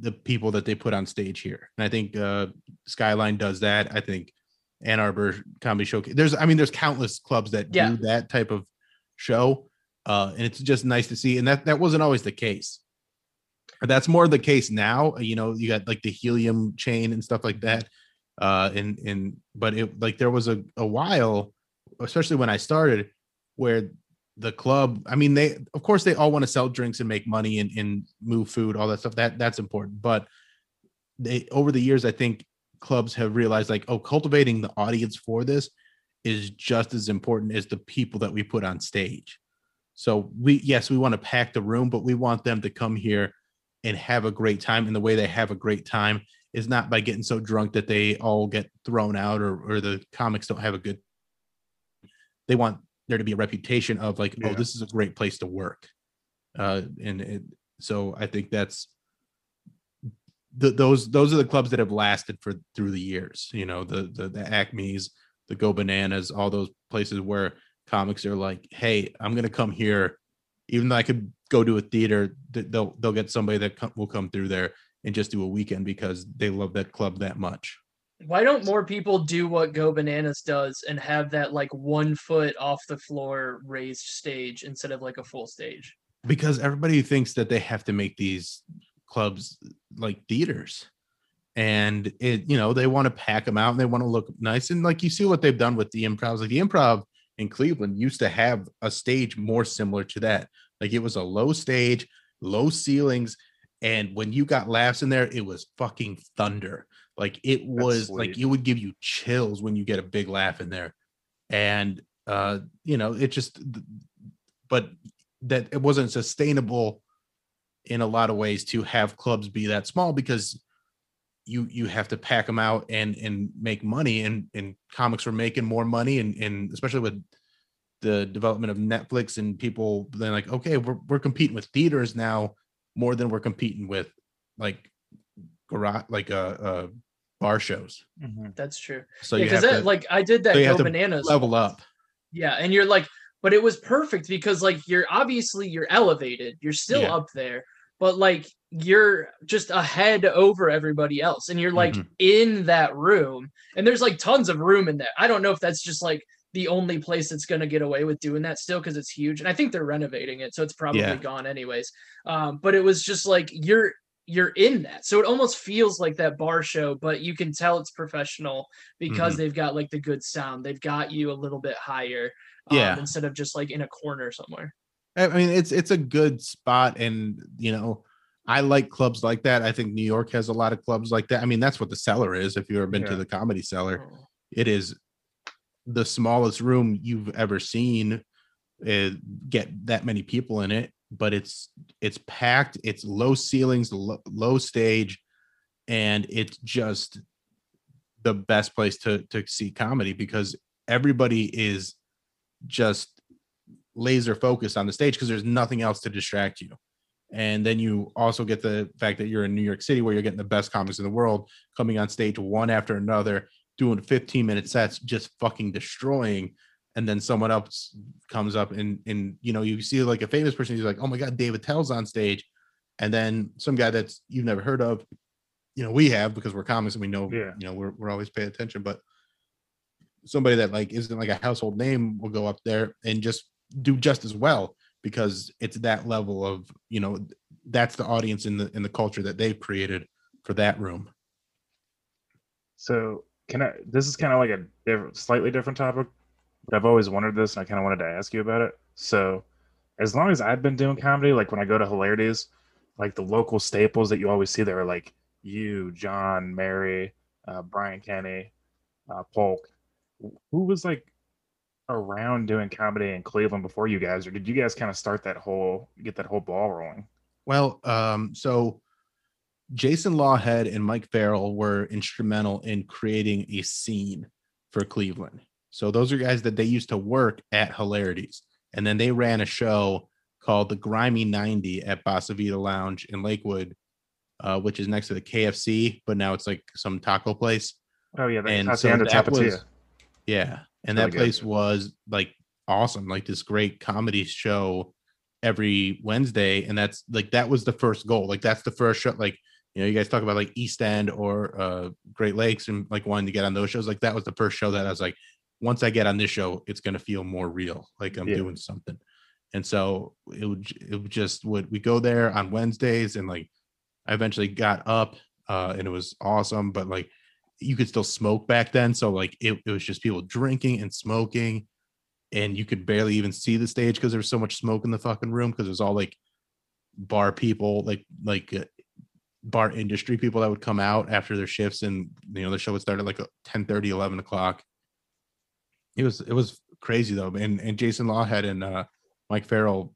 the people that they put on stage here. And I think uh Skyline does that. I think Ann Arbor Comedy Showcase. There's I mean there's countless clubs that Yeah. do that type of show. Uh and it's just nice to see and that that wasn't always the case. That's more the case now. You know, you got like the helium chain and stuff like that. Uh and and but it like there was a, a while, especially when I started, where the club, I mean, they of course they all want to sell drinks and make money and, and move food, all that stuff. That that's important. But they over the years, I think clubs have realized like, oh, cultivating the audience for this is just as important as the people that we put on stage. So we yes, we want to pack the room, but we want them to come here and have a great time. And the way they have a great time is not by getting so drunk that they all get thrown out or or the comics don't have a good they want there to be a reputation of like, oh, this is a great place to work. Uh and it, so I think that's the, those those are the clubs that have lasted for through the years. You know, the the the Acme's, the Go Bananas, all those places where comics are like, hey, I'm gonna come here, even though I could go to a theater, they'll they'll get somebody that will come through there and just do a weekend because they love that club that much. Why don't more people do what Go Bananas does and have that like one foot off the floor raised stage instead of like a full stage? Because everybody thinks that they have to make these clubs like theaters. and it you know they want to pack them out and they want to look nice and like you see what they've done with the improvs like the improv in cleveland used to have a stage more similar to that. Like it was a low stage low ceilings and when you got laughs in there it was fucking thunder. Like it was like it would give you chills when you get a big laugh in there. And uh you know it just but that it wasn't sustainable in a lot of ways to have clubs be that small because you you have to pack them out and and make money and and comics were making more money and and especially with the development of Netflix and people then like okay we're we're competing with theaters now more than we're competing with like garage like uh uh bar shows Mhm. That's true. so yeah, you have because that to like I did that so you Go have to bananas level up Yeah, and you're like, but it was perfect because like you're obviously you're elevated, you're still Yeah. up there, but like you're just ahead over everybody else, and you're like Mhm. in that room, and there's like tons of room in there. I don't know if that's just like the only place that's gonna get away with doing that still because it's huge, and I think they're renovating it, so it's probably Yeah. gone anyways. Um, but it was just like you're you're in that so it almost feels like that bar show but you can tell it's professional because Mhm. they've got like the good sound they've got you a little bit higher um, Yeah. instead of just like in a corner somewhere I mean, it's it's a good spot, and you know, I like clubs like that. I think New York has a lot of clubs like that. I mean, that's what the cellar is. If you've ever been to the comedy cellar, Oh. it is the smallest room you've ever seen. uh, get that many people in it, but it's it's packed. It's low ceilings, low, low stage, and it's just the best place to to see comedy because everybody is just laser focused on the stage because there's nothing else to distract you. And then you also get the fact that you're in New York City where you're getting the best comics in the world coming on stage one after another, doing 15 minute sets, just fucking destroying. And then someone else comes up and and you know, you see like a famous person, he's like, Oh my god, Dave Attell's on stage. And then some guy that's you've never heard of, you know, we have because we're comics and we know, Yeah. you know, we're we're always paying attention, but somebody that like isn't like a household name will go up there and just do just as well because it's that level of you know that's the audience in the in the culture that they've created for that room So can I? This is kind of like a different, slightly different topic, but I've always wondered this, and I kind of wanted to ask you about it. So, as long as I've been doing comedy, like when I go to Hilarities, like the local staples that you always see there are like you, John, Mary, uh, Brian Kenny, uh, Polk. Who was like around doing comedy in Cleveland before you guys, or did you guys kind of start that whole get that whole ball rolling? well um so jason lawhead and mike farrell were instrumental in creating a scene for cleveland so those are guys that they used to work at hilarities and then they ran a show called the grimy 90 at Bossa Vita lounge in lakewood uh, which is next to the kfc but now it's like some taco place Oh yeah, And so that was- Yeah. And that place was like awesome, like this great comedy show every Wednesday. And that's like that was the first goal. Like that's the first show. Like, you know, you guys talk about like East End or uh Great Lakes and like wanting to get on those shows. Like that was the first show that I was like, once I get on this show, it's gonna feel more real, like I'm Yeah. doing something. And so it would it would just would we go there on Wednesdays and like I eventually got up uh and it was awesome, but like you could still smoke back then. So like it, it was just people drinking and smoking, and you could barely even see the stage because there was so much smoke in the fucking room because it was all like bar people, like like uh, bar industry people that would come out after their shifts, and you know the show would start at like 10 30, 11 o'clock. It was it was crazy though, and and Jason Lawhead and uh, Mike Farrell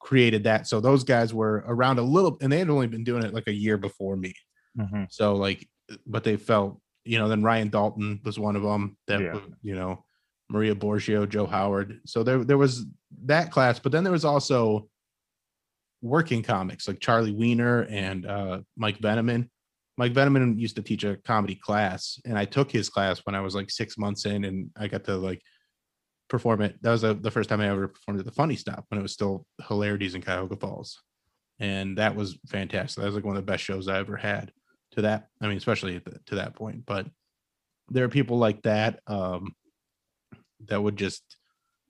created that. So those guys were around a little, and they had only been doing it like a year before me. Mhm. So like, but they felt, you know, then Ryan Dalton was one of them that, Yeah. you know, Maria Borgio, Joe Howard. So there, there was that class, but then there was also working comics like Charlie Wiener and uh, Mike Veneman. Mike Veneman used to teach a comedy class, and I took his class when I was like six months in, and I got to like perform it. That was uh the first time I ever performed at the Funny Stop when it was still hilarities in Cuyahoga Falls, and that was fantastic. That was like one of the best shows I ever had. To that, I mean, especially at the, to that point. But there are people like that um, that would just,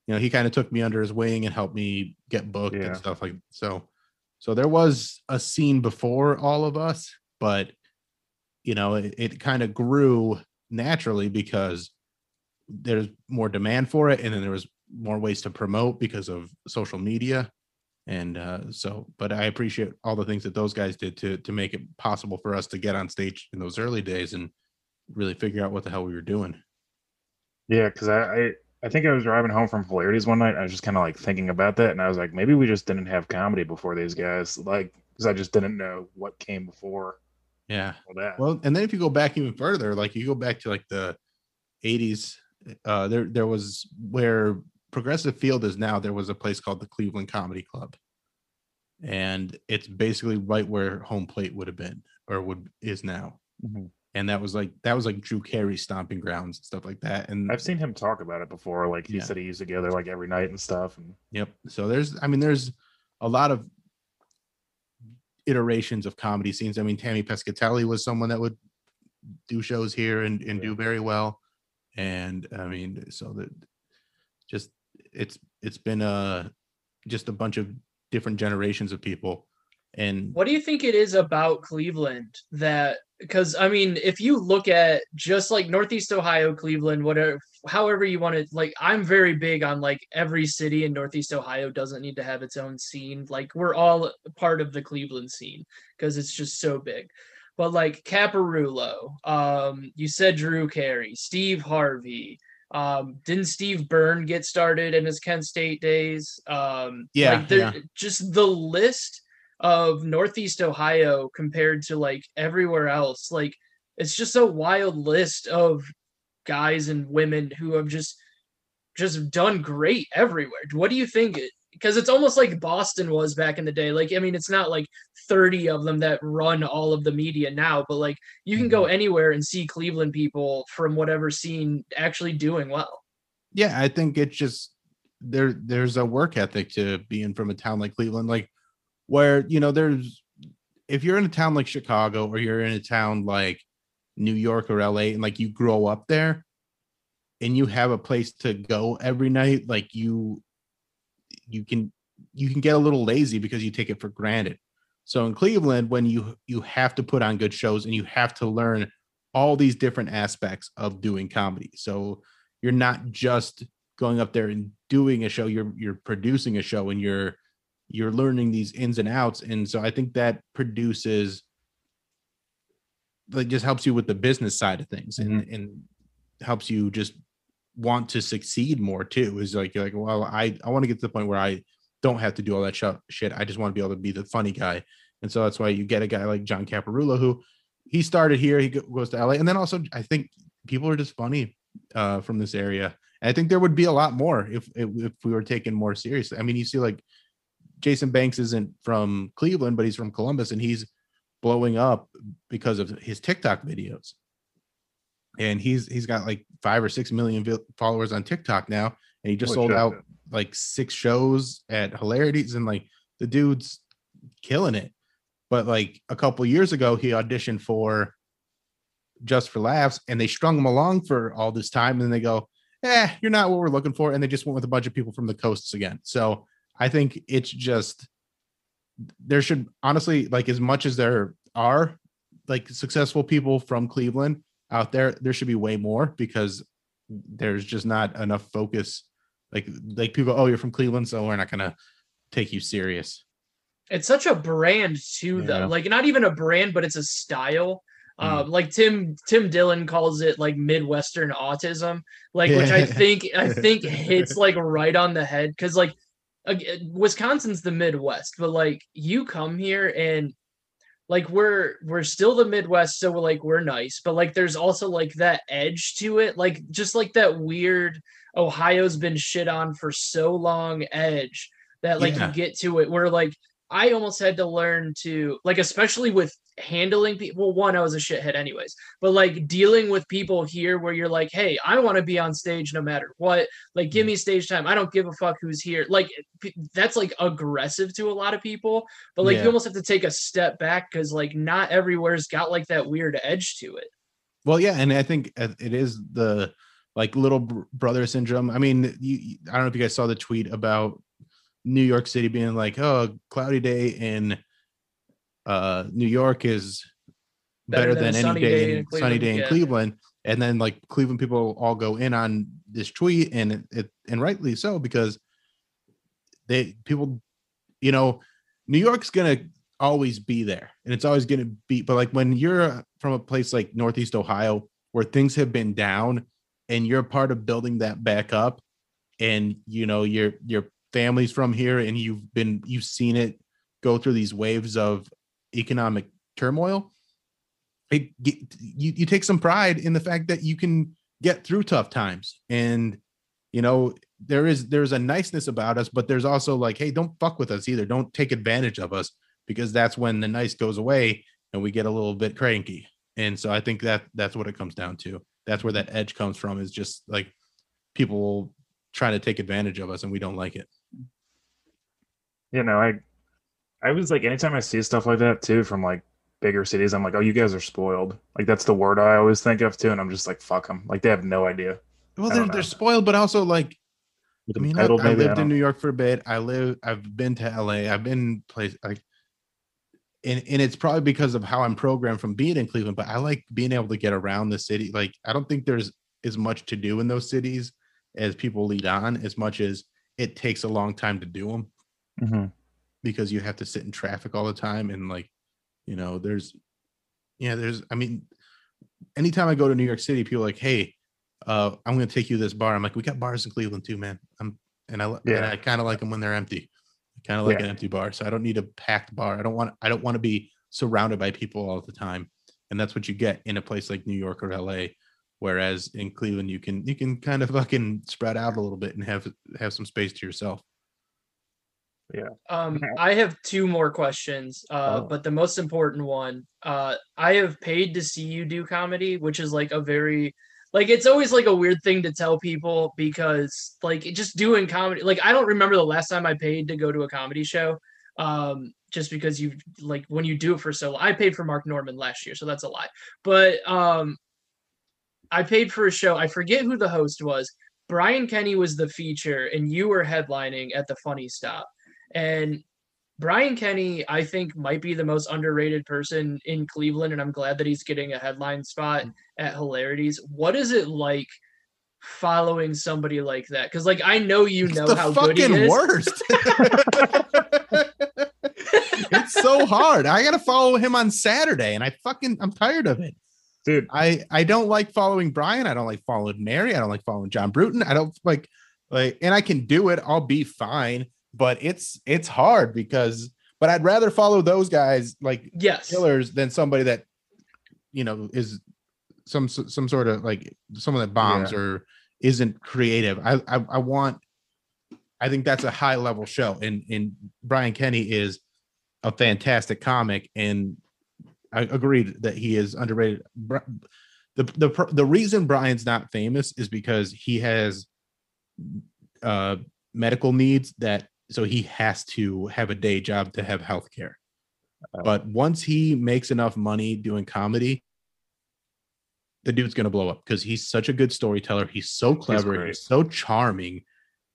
you know, he kind of took me under his wing and helped me get booked Yeah. and stuff like so. So there was a scene before all of us, but you know, it, it kind of grew naturally because there's more demand for it, and then there was more ways to promote because of social media. And uh, so, but I appreciate all the things that those guys did to to make it possible for us to get on stage in those early days and really figure out what the hell we were doing. Yeah, because I, I I think I was driving home from Polarities one night. I was just kind of like thinking about that, and I was like, maybe we just didn't have comedy before these guys, like because I just didn't know what came before Yeah. Well, and then if you go back even further, like you go back to like the 80s, uh, there there was where Progressive Field is now. There was a place called the Cleveland Comedy Club, and it's basically right where home plate would have been or would is now. Mhm. And that was like that was like Drew Carey's stomping grounds and stuff like that. And I've seen him talk about it before. Like he Yeah. said, he used to go there like every night and stuff. And Yep. So there's, I mean, there's a lot of iterations of comedy scenes. I mean, Tammy Pescatelli was someone that would do shows here and, and do very well. And I mean, so that just it's it's been a just a bunch of different generations of people. And What do you think it is about Cleveland that because I mean, if you look at just like Northeast Ohio, Cleveland, whatever, however you want to like, I'm very big on like every city in Northeast Ohio doesn't need to have its own scene. Like we're all part of the Cleveland scene because it's just so big. But like Caparulo, um, you said Drew Carey, Steve Harvey, um, didn't Steve Byrne get started in his Kent State days? Um, Yeah, like yeah. just the list of Northeast Ohio compared to like everywhere else. Like it's just a wild list of guys and women who have just just done great everywhere. What do you think? Because it's almost like Boston was back in the day. Like I mean, it's not like 30 of them that run all of the media now, but like you can go mm-hmm. anywhere and see Cleveland people from whatever scene actually doing well. yeah, I think it's just there there's a work ethic to being from a town like Cleveland, like where you know there's if you're in a town like Chicago or you're in a town like New York or LA and like you grow up there and you have a place to go every night, like you you can you can get a little lazy because you take it for granted. So in Cleveland, when you you have to put on good shows and you have to learn all these different aspects of doing comedy. So you're not just going up there and doing a show, you're you're producing a show and you're you're learning these ins and outs. And so I think that produces like just helps you with the business side of things and mm-hmm. and helps you just want to succeed more too. Is like you're like, well, I I want to get to the point where I don't have to do all that sh- shit. I just want to be able to be the funny guy. And so that's why you get a guy like John Caparulo who he started here, he goes to LA, and then also I think people are just funny uh, from this area. And I think there would be a lot more if, if if we were taken more seriously. I mean, you see like Jason Banks isn't from Cleveland, but he's from Columbus, and he's blowing up because of his TikTok videos. And he's he's got like five or six million followers on TikTok now, and he just Holy sold shit. out like six shows at Hilarities, and like the dude's killing it. But like a couple years ago, he auditioned for Just for Laughs, and they strung him along for all this time, and then they go, "Eh, you're not what we're looking for," and they just went with a bunch of people from the coasts again. So I think it's just there should honestly like as much as there are like successful people from Cleveland out there, there should be way more because there's just not enough focus. Like like people, oh, you're from Cleveland, so we're not gonna take you serious. it's such a brand too Yeah. though like not even a brand but it's a style Mm. um like tim tim dillon calls it like midwestern autism like which i (laughs) think i think hits like right on the head because like wisconsin's the midwest but like you come here and like we're we're still the midwest so we're like we're nice but like there's also like that edge to it like just like that weird ohio's been shit on for so long edge that like Yeah. you get to it where like i almost had to learn to like especially with handling people well one i was a shithead anyways but like dealing with people here where you're like hey i want to be on stage no matter what. Like give me stage time. I don't give a fuck who's here. Like that's like aggressive to a lot of people but like Yeah. you almost have to take a step back because like not everywhere's got like that weird edge to it. Well, yeah, and I think uh, it is the like little br- brother syndrome. I mean, you- I don't know if you guys saw the tweet about New York City being like, "Oh, cloudy day in uh New York is better, than than, any day, day in sunny day in yeah. Cleveland. And then like Cleveland people all go in on this tweet, and it, it and rightly so because they people, you know, New York's gonna always be there, and it's always gonna be. But like when you're from a place like Northeast Ohio where things have been down, and you're part of building that back up, and you know your your family's from here, and you've been you've seen it go through these waves of economic turmoil it you, you take some pride in the fact that you can get through tough times. And you know there is there's a niceness about us but there's also like hey don't fuck with us either. Don't take advantage of us because that's when the nice goes away and we get a little bit cranky. And so i think that that's what it comes down to. That's where that edge comes from is just like people trying to take advantage of us and we don't like it you know, I I was like anytime I see stuff like that too from like bigger cities, I'm like, oh, you guys are spoiled. Like that's the word I always think of too, and I'm just like, fuck them. Like they have no idea. well they're, they're spoiled but also like I mean, I, I maybe, I lived in New York for a bit. I live, I've been to LA. I've been place like, and and it's probably because of how I'm programmed from being in Cleveland. But I like being able to get around the city. Like, I don't think there's as much to do in those cities as people lead on, as much as it takes a long time to do them Mhm. because you have to sit in traffic all the time and like, you know, there's, yeah, there's. I mean, anytime I go to New York City, people are like, hey, uh, I'm going to take you to this bar. I'm like, we got bars in Cleveland too, man. I'm and I li- and Yeah. I kind of like them when they're empty. Kind of like Yeah. an empty bar, so I don't need a packed bar. I don't want I don't want to be surrounded by people all the time, and that's what you get in a place like New York or LA. Whereas in Cleveland, you can you can kind of fucking spread out a little bit and have have some space to yourself. Um, (laughs) I have two more questions, uh, Oh. but the most important one, uh, I have paid to see you do comedy, which is like a very, like it's always like a weird thing to tell people because like just doing comedy, like I don't remember the last time I paid to go to a comedy show, um, just because you like when you do it for so, I paid for Mark Normand last year, so that's a lie, but um, I paid for a show. I forget who the host was. Brian Kenny was the feature, and you were headlining at the Funny Stop. And Brian Kenny, I think, might be the most underrated person in Cleveland, and I'm glad that he's getting a headline spot mm. at Hilarities. What is it like following somebody like that? Because, like, I know you It's know the how good he fucking is. worst. (laughs) it's so hard. I gotta follow him on Saturday, and I fucking I'm tired of it. dude. I I don't like following Brian. I don't like following Mary. I don't like following John Bruton. I don't like like, and I can do it. I'll be fine, but it's it's hard because. But I'd rather follow those guys like Yes. killers than somebody that you know is some some sort of like someone that bombs Yeah. or isn't creative. I, I I want. I think that's a high level show, and and Brian Kenny is a fantastic comic, and I agreed that he is underrated. The the the reason Brian's not famous is because he has uh medical needs that so he has to have a day job to have health care. But once he makes enough money doing comedy, the dude's gonna blow up because he's such a good storyteller. He's so clever. He's, great. so charming.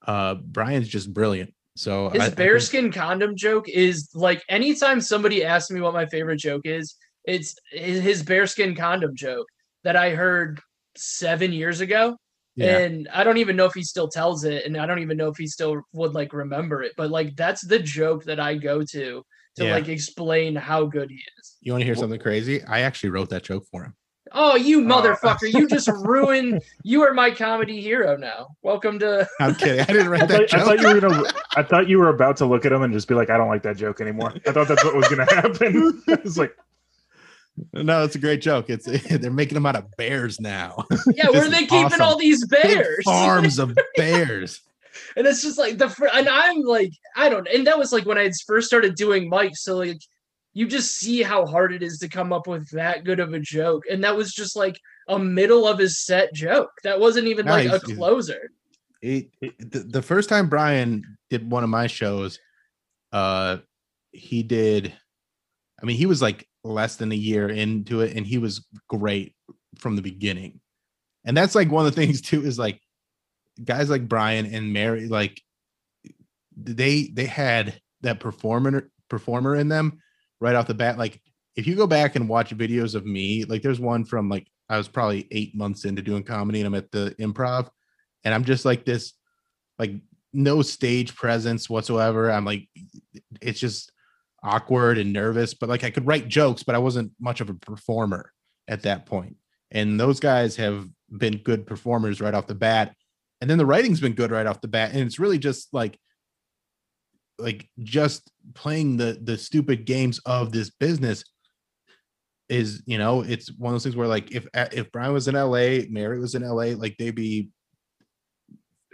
Uh, Brian's just brilliant. So His I- I think- bearskin condom joke is like anytime somebody asks me what my favorite joke is, it's his his bearskin condom joke that I heard seven years ago. Yeah, And I don't even know if he still tells it, and I don't even know if he still would like remember it. But like that's the joke that I go to to Yeah. like explain how good he is. you want to hear something crazy? I actually wrote that joke for him. Oh, you Oh. motherfucker! You just (laughs) ruined. You are my comedy hero now. Welcome to. (laughs) I'm kidding. I didn't I write that thought, I thought you were gonna. I thought you were about to look at him and just be like, "I don't like that joke anymore." I thought that's what was gonna (laughs) happen. it's like, no, it's a great joke. It's (laughs) they're making them out of bears now. (laughs) Yeah, where are they keeping awesome. all these Big bears? (laughs) farms of bears. and it's just like the fir- and I'm like I don't and that was like when I had first started doing mics so like you just see how hard it is to come up with that good of a joke and that was just like a middle of his set joke that wasn't even No, like a he's- he's- closer it, it- the, the first time Brian did one of my shows, uh, he did. I mean, he was like less than a year into it, and he was great from the beginning. And that's like one of the (laughs) things too is like guys like Brian and Mary, like they they had that performer performer in them right off the bat. Like if you go back and watch videos of me, like there's one from like I was probably eight months into doing comedy and I'm at the improv and I'm just like this, like no stage presence whatsoever. I'm like, it's just awkward and nervous, but like I could write jokes, but I wasn't much of a performer at that point. And those guys have been good performers right off the bat. And then the writing's been good right off the bat. And it's really just like, like just playing the the stupid games of this business is you know it's one of those things where like if if Brian was in LA, Mary was in LA, like they'd be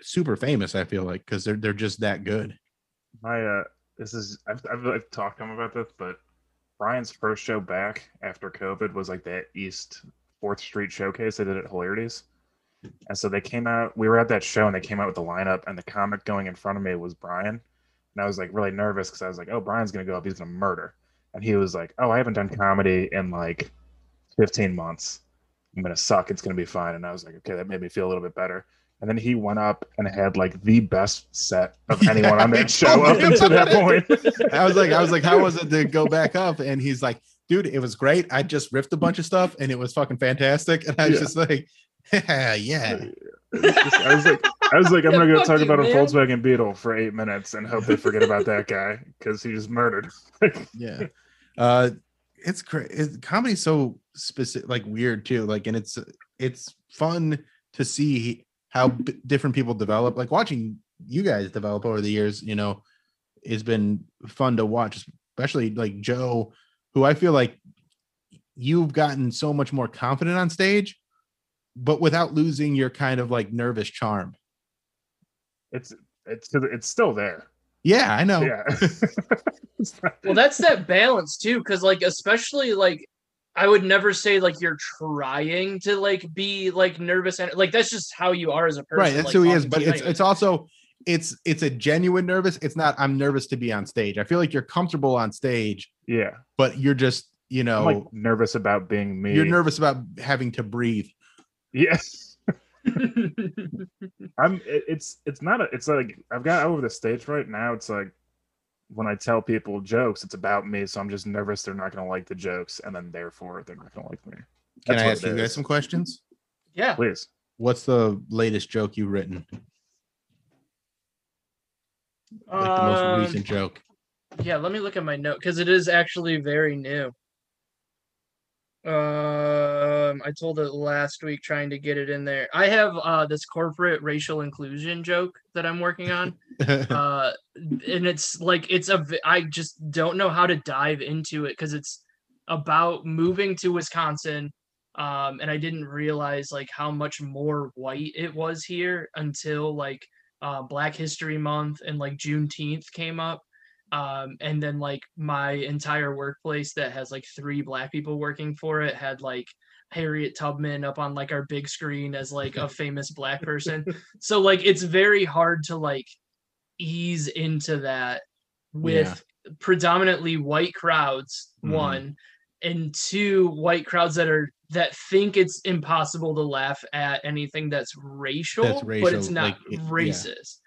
super famous. I feel like because they're they're just that good. My uh, this is I've, I've, I've talked to him about this, but Brian's first show back after COVID was like that East Fourth Street showcase they did at Hilarities. And so they came out, we were at that show and they came out with the lineup, and the comic going in front of me was Brian. And I was like really nervous because I was like, oh, Brian's going to go up, he's going to murder. And he was like, oh, I haven't done comedy in like 15 months. I'm going to suck. It's going to be fine. And I was like, okay, that made me feel a little bit better. And then he went up and had like the best set of (laughs) anyone on that show up until that (laughs) point. I was like, I was like, how was it to go back up? And he's like, dude, it was great. I just riffed a bunch of stuff and it was fucking fantastic. And I was Yeah. just like, (laughs) yeah. yeah. I was like, I was like, I'm not gonna go talk you, about a. Volkswagen Beetle for eight minutes and hope they forget about that guy because he just murdered. yeah uh it's great it, comedy's so specific like weird too like and it's it's fun to see how b- different people develop like watching you guys develop over the years you know has been fun to watch especially like joe who i feel like you've gotten so much more confident on stage but without losing your kind of like nervous charm It's it's it's still there. yeah i know Yeah. (laughs) Well that's that balance too because like especially like i would never say like you're trying to like be like nervous and like that's just how you are as a person right that's like, who he is but it's it's also it's it's a genuine nervous it's not i'm nervous to be on stage i feel like you're comfortable on stage yeah. but you're just you know I'm like nervous about being me. you're nervous about having to breathe Yes. (laughs) I'm it's it's not a it's like I've got over the stage right now. It's like when I tell people jokes, it's about me. So I'm just nervous they're not gonna like the jokes, and then therefore they're not gonna like me. can That's i ask you guys some questions yeah Please. what's the latest joke you've written like the most Um, recent joke Yeah, let me look at my note because it is actually very new. Um, I told it last week trying to get it in there. I have uh this corporate racial inclusion joke that I'm working on. (laughs) uh and it's like it's a I just don't know how to dive into it because it's about moving to Wisconsin. Um, and I didn't realize like how much more white it was here until like uh, Black History Month and like Juneteenth came up um and then like my entire workplace that has like three black people working for it had like harriet tubman up on like our big screen as like a (laughs) famous black person so like it's very hard to like ease into that with predominantly white crowds Mhm. one and two white crowds that are that think it's impossible to laugh at anything that's racial, That's but it's not like, yeah. racist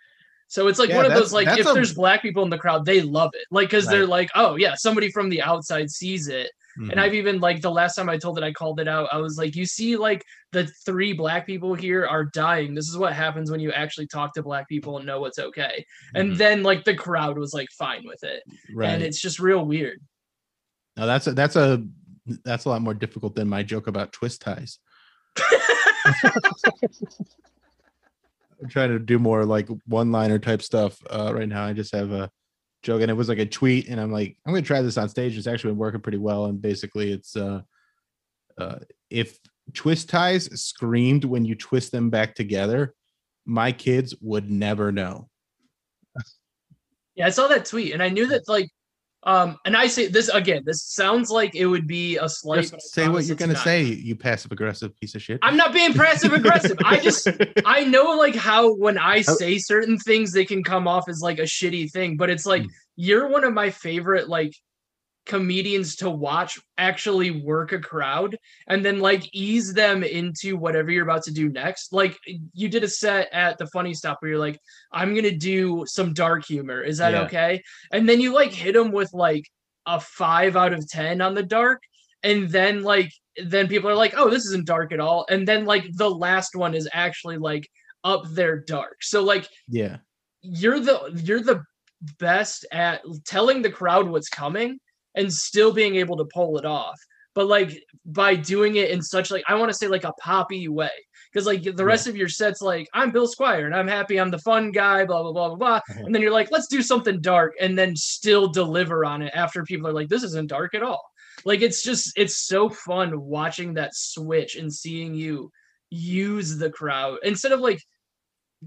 so it's like Yeah, one of those like if a- there's black people in the crowd they love it like because they're like oh yeah somebody from the outside sees it Mhm. and I've even like the last time I told it, I called it out. I was like, you see, like the three black people here are dying. This is what happens when you actually talk to black people and know what's okay. And Mhm. then like the crowd was like fine with it. right And it's just real weird. now that's a that's a that's a lot more difficult than my joke about twist ties (laughs) (laughs) I'm trying to do more like one liner type stuff uh, right now. I just have a joke and it was like a tweet, and I'm like, I'm gonna try this on stage. It's actually been working pretty well. And basically, it's uh, uh, if twist ties screamed when you twist them back together, my kids would never know. Yeah, I saw that tweet and I knew that like um and I say this again, this sounds like it would be a slight. Just say what you're gonna not. say, you passive aggressive piece of shit. I'm not being passive aggressive. I just (laughs) I know like how when I say certain things they can come off as like a shitty thing, but it's like Mm. you're one of my favorite like comedians to watch actually work a crowd and then like ease them into whatever you're about to do next. Like you did a set at the funny stop where you're like, I'm gonna do some dark humor. Is that Yeah. okay? And then you like hit them with like a five out of ten on the dark, and then like then people are like, oh, this isn't dark at all, and then like the last one is actually like up there dark. So like Yeah. you're the you're the best at telling the crowd what's coming and still being able to pull it off. But like by doing it in such like i want to say like a poppy way. Because like the rest of your sets like i'm bill squire and i'm happy i'm the fun guy blah blah blah blah blah. Mhm. and then you're like let's do something dark and then still deliver on it after people are like this isn't dark at all. Like it's just it's so fun watching that switch and seeing you use the crowd. Instead of like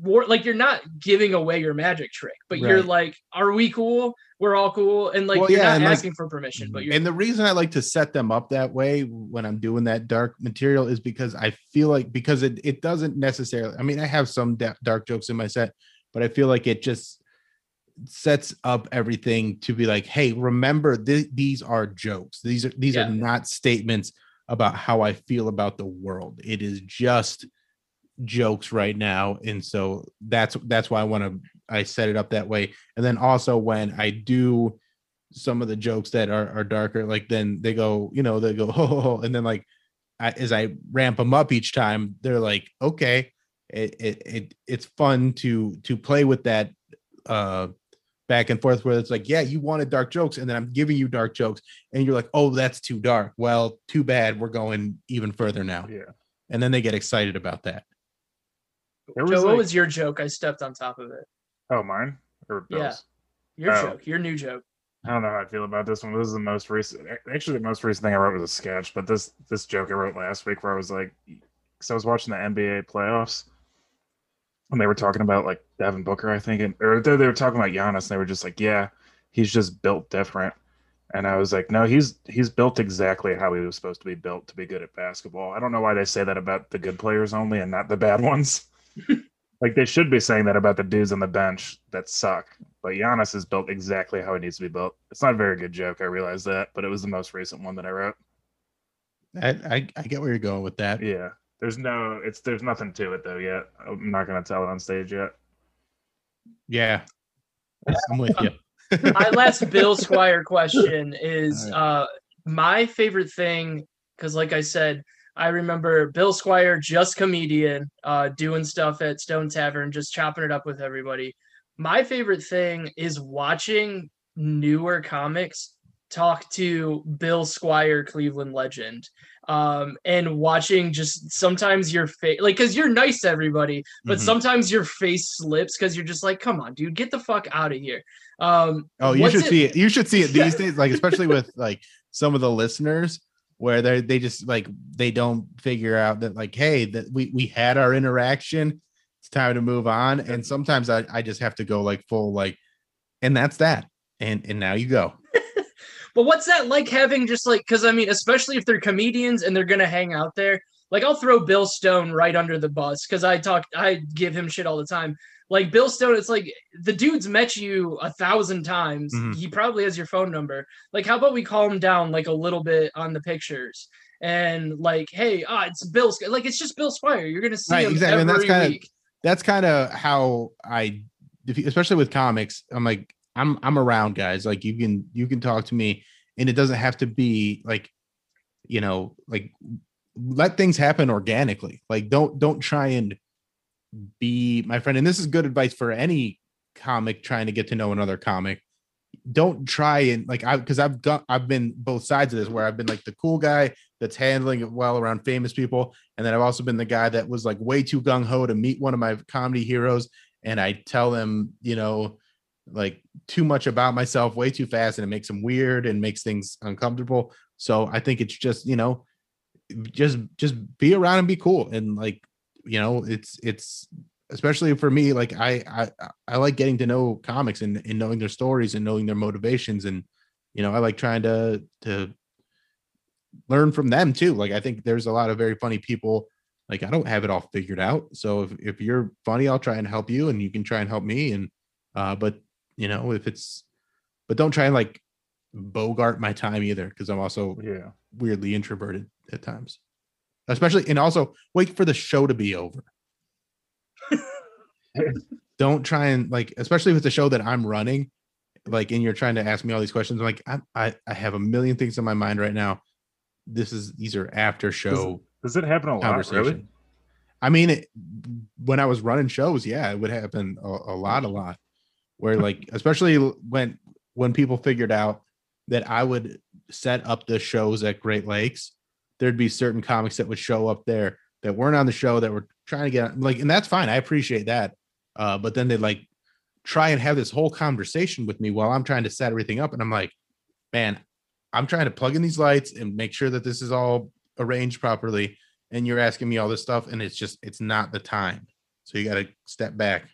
war like you're not giving away your magic trick but you're like are we cool we're all cool and like Well, you're yeah, not and, like- asking for permission but you're And the reason I like to set them up that way when I'm doing that dark material is because I feel like because it it doesn't necessarily. I mean, I have some da- dark jokes in my set, but I feel like it just sets up everything to be like, hey, remember th- these are jokes. These are these Yeah. are not statements about how I feel about the world. It is just jokes right now, and so that's that's why I want to I set it up that way. And then also when I do some of the jokes that are, are darker, like then they go, you know, they go, (laughs) oh, and then like I, as I ramp them up each time, they're like, okay, it, it it it's fun to to play with that uh back and forth where it's like, yeah, you wanted dark jokes, and then I'm giving you dark jokes, and you're like, oh, that's too dark. Well, too bad, we're going even further now, Yeah. and then they get excited about that. Joe, was what was your joke i stepped on top of it Oh, mine or Yeah. Your Oh. joke your new joke I don't know how I feel about this one. This is the most recent. Actually, the most recent thing I wrote was a sketch, but this this joke I wrote last week where I was like, because I was watching the NBA playoffs, and they were talking about like Devin Booker, I think, and or they, they were talking about Giannis, and they were just like, yeah, he's just built different. And I was like, no, he's he's built exactly how he was supposed to be built to be good at basketball. I don't know why they say that about the good players only and not the bad (laughs) ones. (laughs) like they should be saying that about the dudes on the bench that suck. But Giannis is built exactly how he needs to be built. It's not a very good joke, I realize that, but it was the most recent one that I wrote. I I, I get where you're going with that. Yeah. There's no it's there's nothing to it though yet. I'm not gonna tell it on stage yet. Yeah, I'm with you. (laughs) my last Bill Squire (laughs) question is All uh my favorite thing because like I said, I remember Bill Squire, just comedian, uh doing stuff at Stone Tavern, just chopping it up with everybody. My favorite thing is watching newer comics talk to Bill Squire, Cleveland legend. Um, and watching just sometimes your face like because you're nice to everybody, but Mhm. sometimes your face slips because you're just like, come on, dude, get the fuck out of here. Um, Oh, you should it- see it. You should see it (laughs) these days, like especially with like some of the listeners where they they just like they don't figure out that like, hey, that we we had our interaction. It's time to move on. And sometimes I, I just have to go like full like, and that's that. And and now you go. (laughs) But what's that like having just like because I mean, especially if they're comedians and they're gonna hang out there. Like I'll throw Bill Stone right under the bus because I talk I give him shit all the time. Like Bill Stone, it's like the dude's met you a thousand times. Mhm. He probably has your phone number. Like, how about we calm down like a little bit on the pictures and like, hey, ah, it's Bill. Like, it's just Bill Squire. You're gonna see Right, him exactly, and that's kinda- week. That's kind of how I especially with comics, I'm like, I'm I'm around guys. Like you can you can talk to me and it doesn't have to be like, you know, like let things happen organically. Like don't don't try and be my friend. And this is good advice for any comic trying to get to know another comic. Don't try and like I because I've got I've been both sides of this where I've been like the cool guy that's handling it well around famous people. And then I've also been the guy that was like way too gung ho to meet one of my comedy heroes. And I tell them, you know, like too much about myself way too fast and it makes them weird and makes things uncomfortable. So I think it's just, you know, just just be around and be cool. And like, you know, it's it's especially for me, like I I I like getting to know comics and, and knowing their stories and knowing their motivations. And, you know, I like trying to to learn from them too. Like I think there's a lot of very funny people. Like I don't have it all figured out. So if, if you're funny, I'll try and help you and you can try and help me. And uh, but you know, if it's but don't try and like bogart my time either, because I'm also Yeah. weirdly introverted at times. Especially and also wait for the show to be over. (laughs) don't try and like, especially with the show that I'm running, like and you're trying to ask me all these questions i'm like i i, I have a million things in my mind right now this is these are after show Does it happen a lot? conversation Really? i mean it, when i was running shows yeah it would happen a, a lot a lot where like (laughs) especially when when people figured out that i would set up the shows at great lakes there'd be certain comics that would show up there that weren't on the show that were trying to get like and that's fine i appreciate that uh but then they'd like try and have this whole conversation with me while i'm trying to set everything up and i'm like man i'm trying to plug in these lights and make sure that this is all arranged properly and you're asking me all this stuff and it's just it's not the time. So you got to step back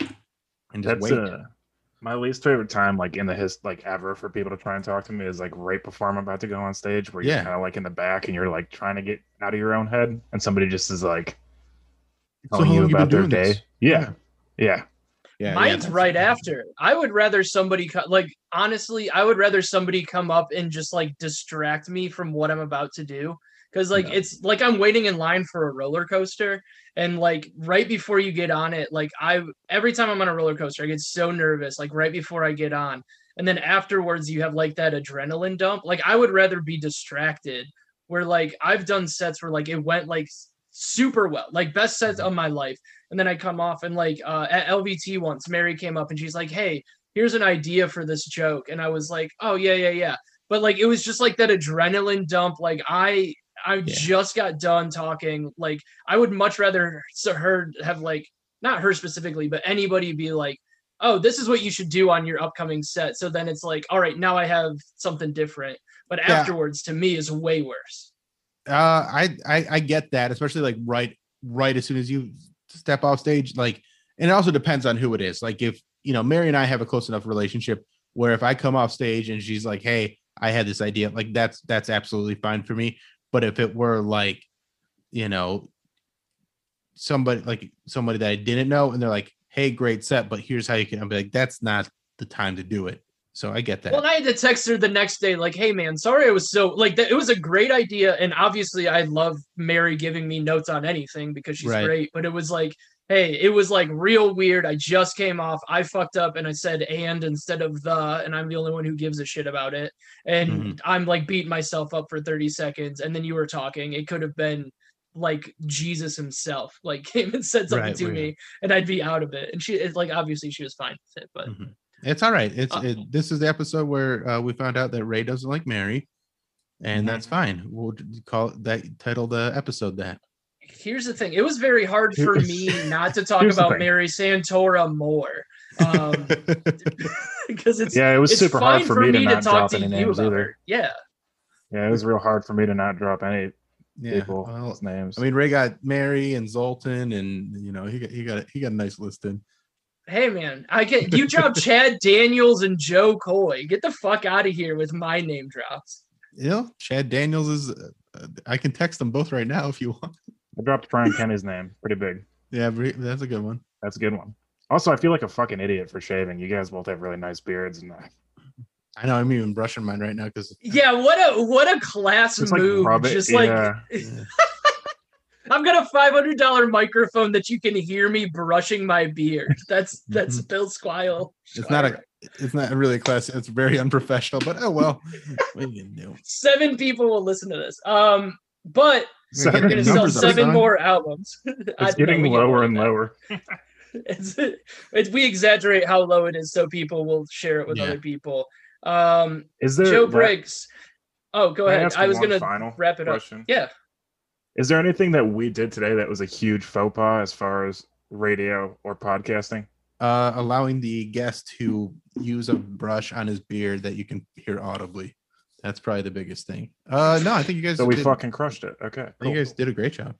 and just That's wait. uh, my least favorite time, like in the his like ever for people to try and talk to me is like right before I'm about to go on stage, where you're Yeah. kind of like in the back and you're like trying to get out of your own head, and somebody just is like So telling how you long you about their doing day. this? Yeah, yeah. yeah Mine's yeah. right after. I would rather somebody co- like honestly, I would rather somebody come up and just like distract me from what I'm about to do. Cause like Yeah. it's like I'm waiting in line for a roller coaster, and like right before you get on it, like I every time I'm on a roller coaster, I get so nervous. Like right before I get on, and then afterwards you have like that adrenaline dump. Like I would rather be distracted. Where like I've done sets where like it went like super well, like best sets of my life, and then I come off and like uh, at LVT once, Mary came up and she's like, "Hey, here's an idea for this joke," and I was like, "Oh yeah, yeah, yeah," but like it was just like that adrenaline dump. Like I, I Yeah. just got done talking. Like I would much rather her have like not her specifically, but anybody be like. Oh, this is what you should do on your upcoming set. So then it's like, all right, now I have something different. But Yeah. afterwards, to me, is way worse. uh I, I i get that especially like right right as soon as you step off stage like and it also depends on who it is like if you know mary and i have a close enough relationship where if i come off stage and she's like hey i had this idea like that's that's absolutely fine for me but if it were like you know somebody like somebody that i didn't know and they're like hey great set but here's how you can I'm like that's not the time to do it so i get that Well, I had to text her the next day, like, "Hey, man, sorry, I was so like that. It was a great idea, and obviously, I love Mary giving me notes on anything because she's Right. great. But it was like, hey, it was like real weird. I just came off. I fucked up, and I said and instead of the, and I'm the only one who gives a shit about it. And Mhm. I'm like beating myself up for 30 seconds, and then you were talking. It could have been like Jesus himself, (laughs) like came and said something Right, to me, and I'd be out of it. And she, it's like, obviously, she was fine with it, but. Mhm. It's all right. It's Uh, it, this is the episode where uh, we found out that Ray doesn't like Mary, and Mhm. that's fine. We'll call that title the episode that. Here's the thing it was very hard for me (laughs) not to talk about mary santora more um (laughs) because it's Yeah, it was super hard for me to not talk drop to any you names about either. her. yeah Yeah, it was real hard for me to not drop any yeah. people's Well, names. I mean, Ray got Mary and Zoltan, and you know he got he got he got a nice listed. hey man i get you drop (laughs) chad daniels and Jo Koy get the fuck out of here with my name drops You know, Chad Daniels is. Uh, uh, I can text them both right now if you want. I dropped Brian Kenny's name. Pretty big. Yeah, that's a good one. That's a good one. Also, I feel like a fucking idiot for shaving. You guys both have really nice beards, and I- I know I'm even brushing mine right now because yeah what a what a class just like move rub it. just like yeah. (laughs) i've got a $500 microphone that you can hear me brushing my beard that's (laughs) that's Bill Squire it's not a it's not really a class. It's very unprofessional, but oh well. (laughs) what are you do? seven people will listen to this. Um, but We're gonna we're gonna sell seven son. more albums. (laughs) I It's getting lower and that. lower. (laughs) It's, it's we exaggerate how low it is so people will share it with Yeah. other people. Um, Is there Joe that- Briggs. Oh, go Can I ahead. I was gonna final wrap it up. Yeah. Is there anything that we did today that was a huge faux pas as far as radio or podcasting? Uh, allowing the guest to use a brush on his beard that you can hear audibly. That's probably the biggest thing. Uh, no, I think you guys. So we did, fucking crushed it. Okay. I think cool. you guys did a great job.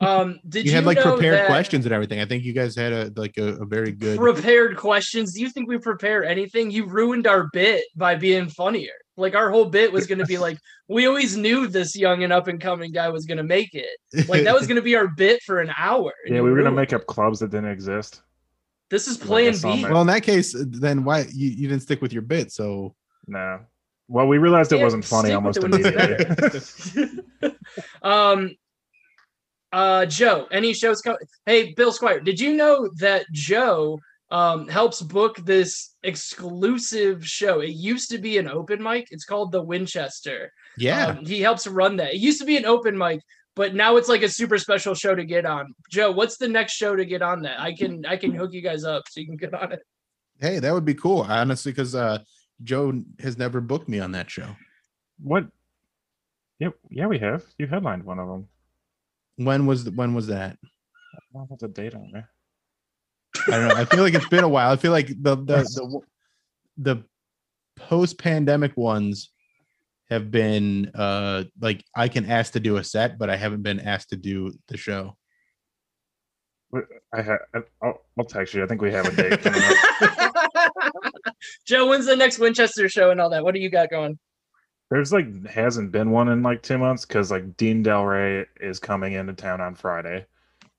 Um, did you you, had like know prepared that questions and everything. I think you guys had a like a, a very good. Prepared questions. Do you think we prepare anything? You ruined our bit by being funnier. Like our whole bit was gonna be like, we always knew this young and up and coming guy was gonna make it. Like that was (laughs) gonna be our bit for an hour. Yeah, we were gonna make up clubs that didn't exist. This is Like, Plan saw B. well, in that case, then why you, you didn't stick with your bit? So No. Well, we realized it wasn't funny almost with it when it's immediately. (laughs) um, uh, Joe, any shows coming? Hey, Bill Squire, did you know that Joe um, helps book this exclusive show. It used to be an open mic. It's called the Winchester. Yeah. Um, he helps run that. It used to be an open mic, but now it's like a super special show to get on. Joe, what's the next show to get on that? I can I can hook you guys up so you can get on it. hey, that would be cool, honestly, because uh, Joe has never booked me on that show. What? Yep. Yeah, we have. You headlined one of them. When was the, when was that? I don't have the date on there. I don't know. I feel like it's been a while. I feel like the the the, the post pandemic ones have been uh like I can ask to do a set, but I haven't been asked to do the show. I ha- I'll, I'll text you. I think we have a date coming up. (laughs) Joe, when's the next Winchester show and all that? What do you got going? There's like hasn't been one in like two months because like Dean Delray is coming into town on Friday,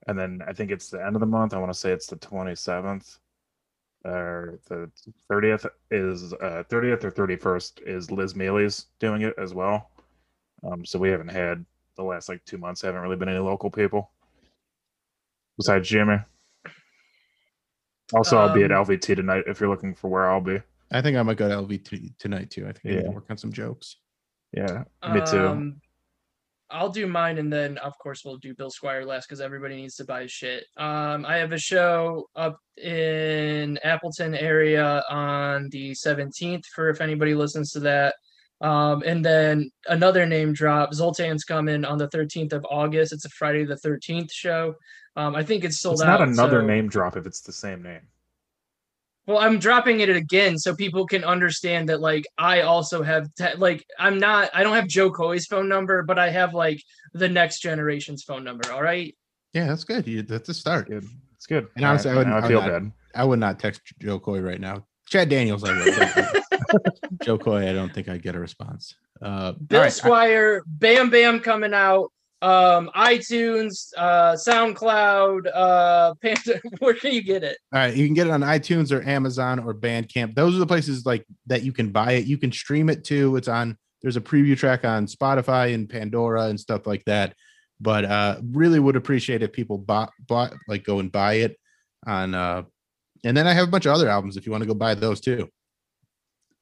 and then I think it's the end of the month. I want to say it's the 27th or the 30th is uh 30th or 31st is Liz Miele's doing it as well. Um, so we haven't had the last like two months. Haven't really been any local people besides Jimmy. Also, I'll be at Um, LVT tonight if you're looking for where I'll be. I think I might go to LVT tonight too. I think I need to work on some jokes. Yeah, me too. Um, I'll do mine, and then of course we'll do Bill Squire last because everybody needs to buy shit. Um, I have a show up in Appleton area on the 17th for if anybody listens to that. Um, and then another name drop. Zoltan's coming on the 13th of August. It's a Friday the 13th show. Um, I think it's sold it's out. not another so- name drop if it's the same name. Well, I'm dropping it again so people can understand that like I also have te- like I'm not I don't have Jo Koy's phone number, but I have like the next generation's phone number. All right. Yeah, that's good. You, that's a start. Good. It's good. And honestly, I wouldn't- I I feel would not- bad. I would not text Jo Koy right now. Chad Daniels, I would. (laughs) Jo Koy, I don't think I'd get a response. Uh, Bill all right, I- Squire, Bam Bam coming out. Um, iTunes, uh, SoundCloud, uh, (laughs) Panda. Where can you get it? All right, you can get it on iTunes or Amazon or Bandcamp. Those are the places like that you can buy it. You can stream it too. It's on. There's a preview track on Spotify and Pandora and stuff like that. But uh, really would appreciate if people bought, bought like go and buy it on. uh And then I have a bunch of other albums if you want to go buy those too.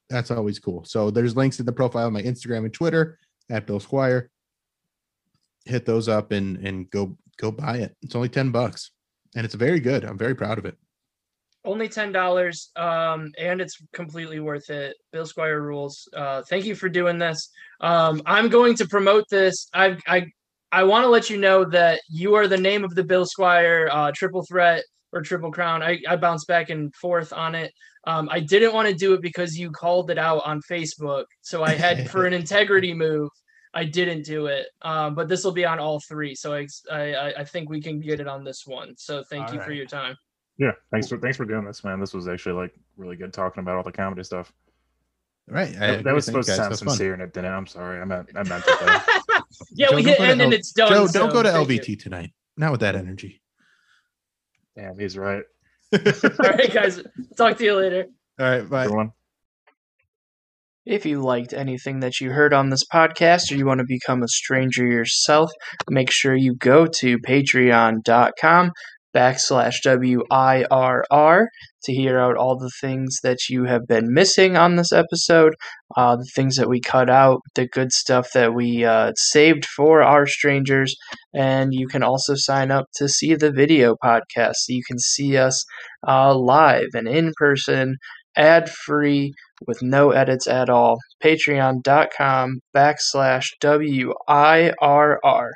That's always cool. So there's links in the profile of my Instagram and Twitter at Bill Squire. Hit those up and and go go buy it. It's only ten bucks and it's very good. I'm very proud of it. Only ten dollars, um, and it's completely worth it. Bill Squire rules. Uh, thank you for doing this. Um, I'm going to promote this. I I I want to let you know that you are the name of the Bill Squire uh, triple threat or triple crown. I I bounced back and forth on it. Um, I didn't want to do it because you called it out on Facebook, so I had (laughs) for an integrity move. I didn't do it, um, but this will be on all three, so I, I I- I think we can get it on this one. So thank All you for your time. Yeah, thanks for thanks for doing this, man. This was actually like really good talking about all the comedy stuff. Right. I That, that was supposed to sound That's fun. sincere, and it didn't. I'm sorry. I meant I meant it. (laughs) yeah, Joe, we hit go to end and it's done. Joe, don't go to thank you. LVT tonight. Not with that energy. Damn, he's right. (laughs) All right, guys. Talk to you later. All right. Bye. Everyone. If you liked anything that you heard on this podcast or you want to become a stranger yourself, make sure you go to patreon.com backslash WIRR to hear out all the things that you have been missing on this episode, uh, the things that we cut out, the good stuff that we uh, saved for our strangers, and you can also sign up to see the video podcast. So you can see us uh, live and in person, ad free with no edits at all. Patreon.com backslash W I R R.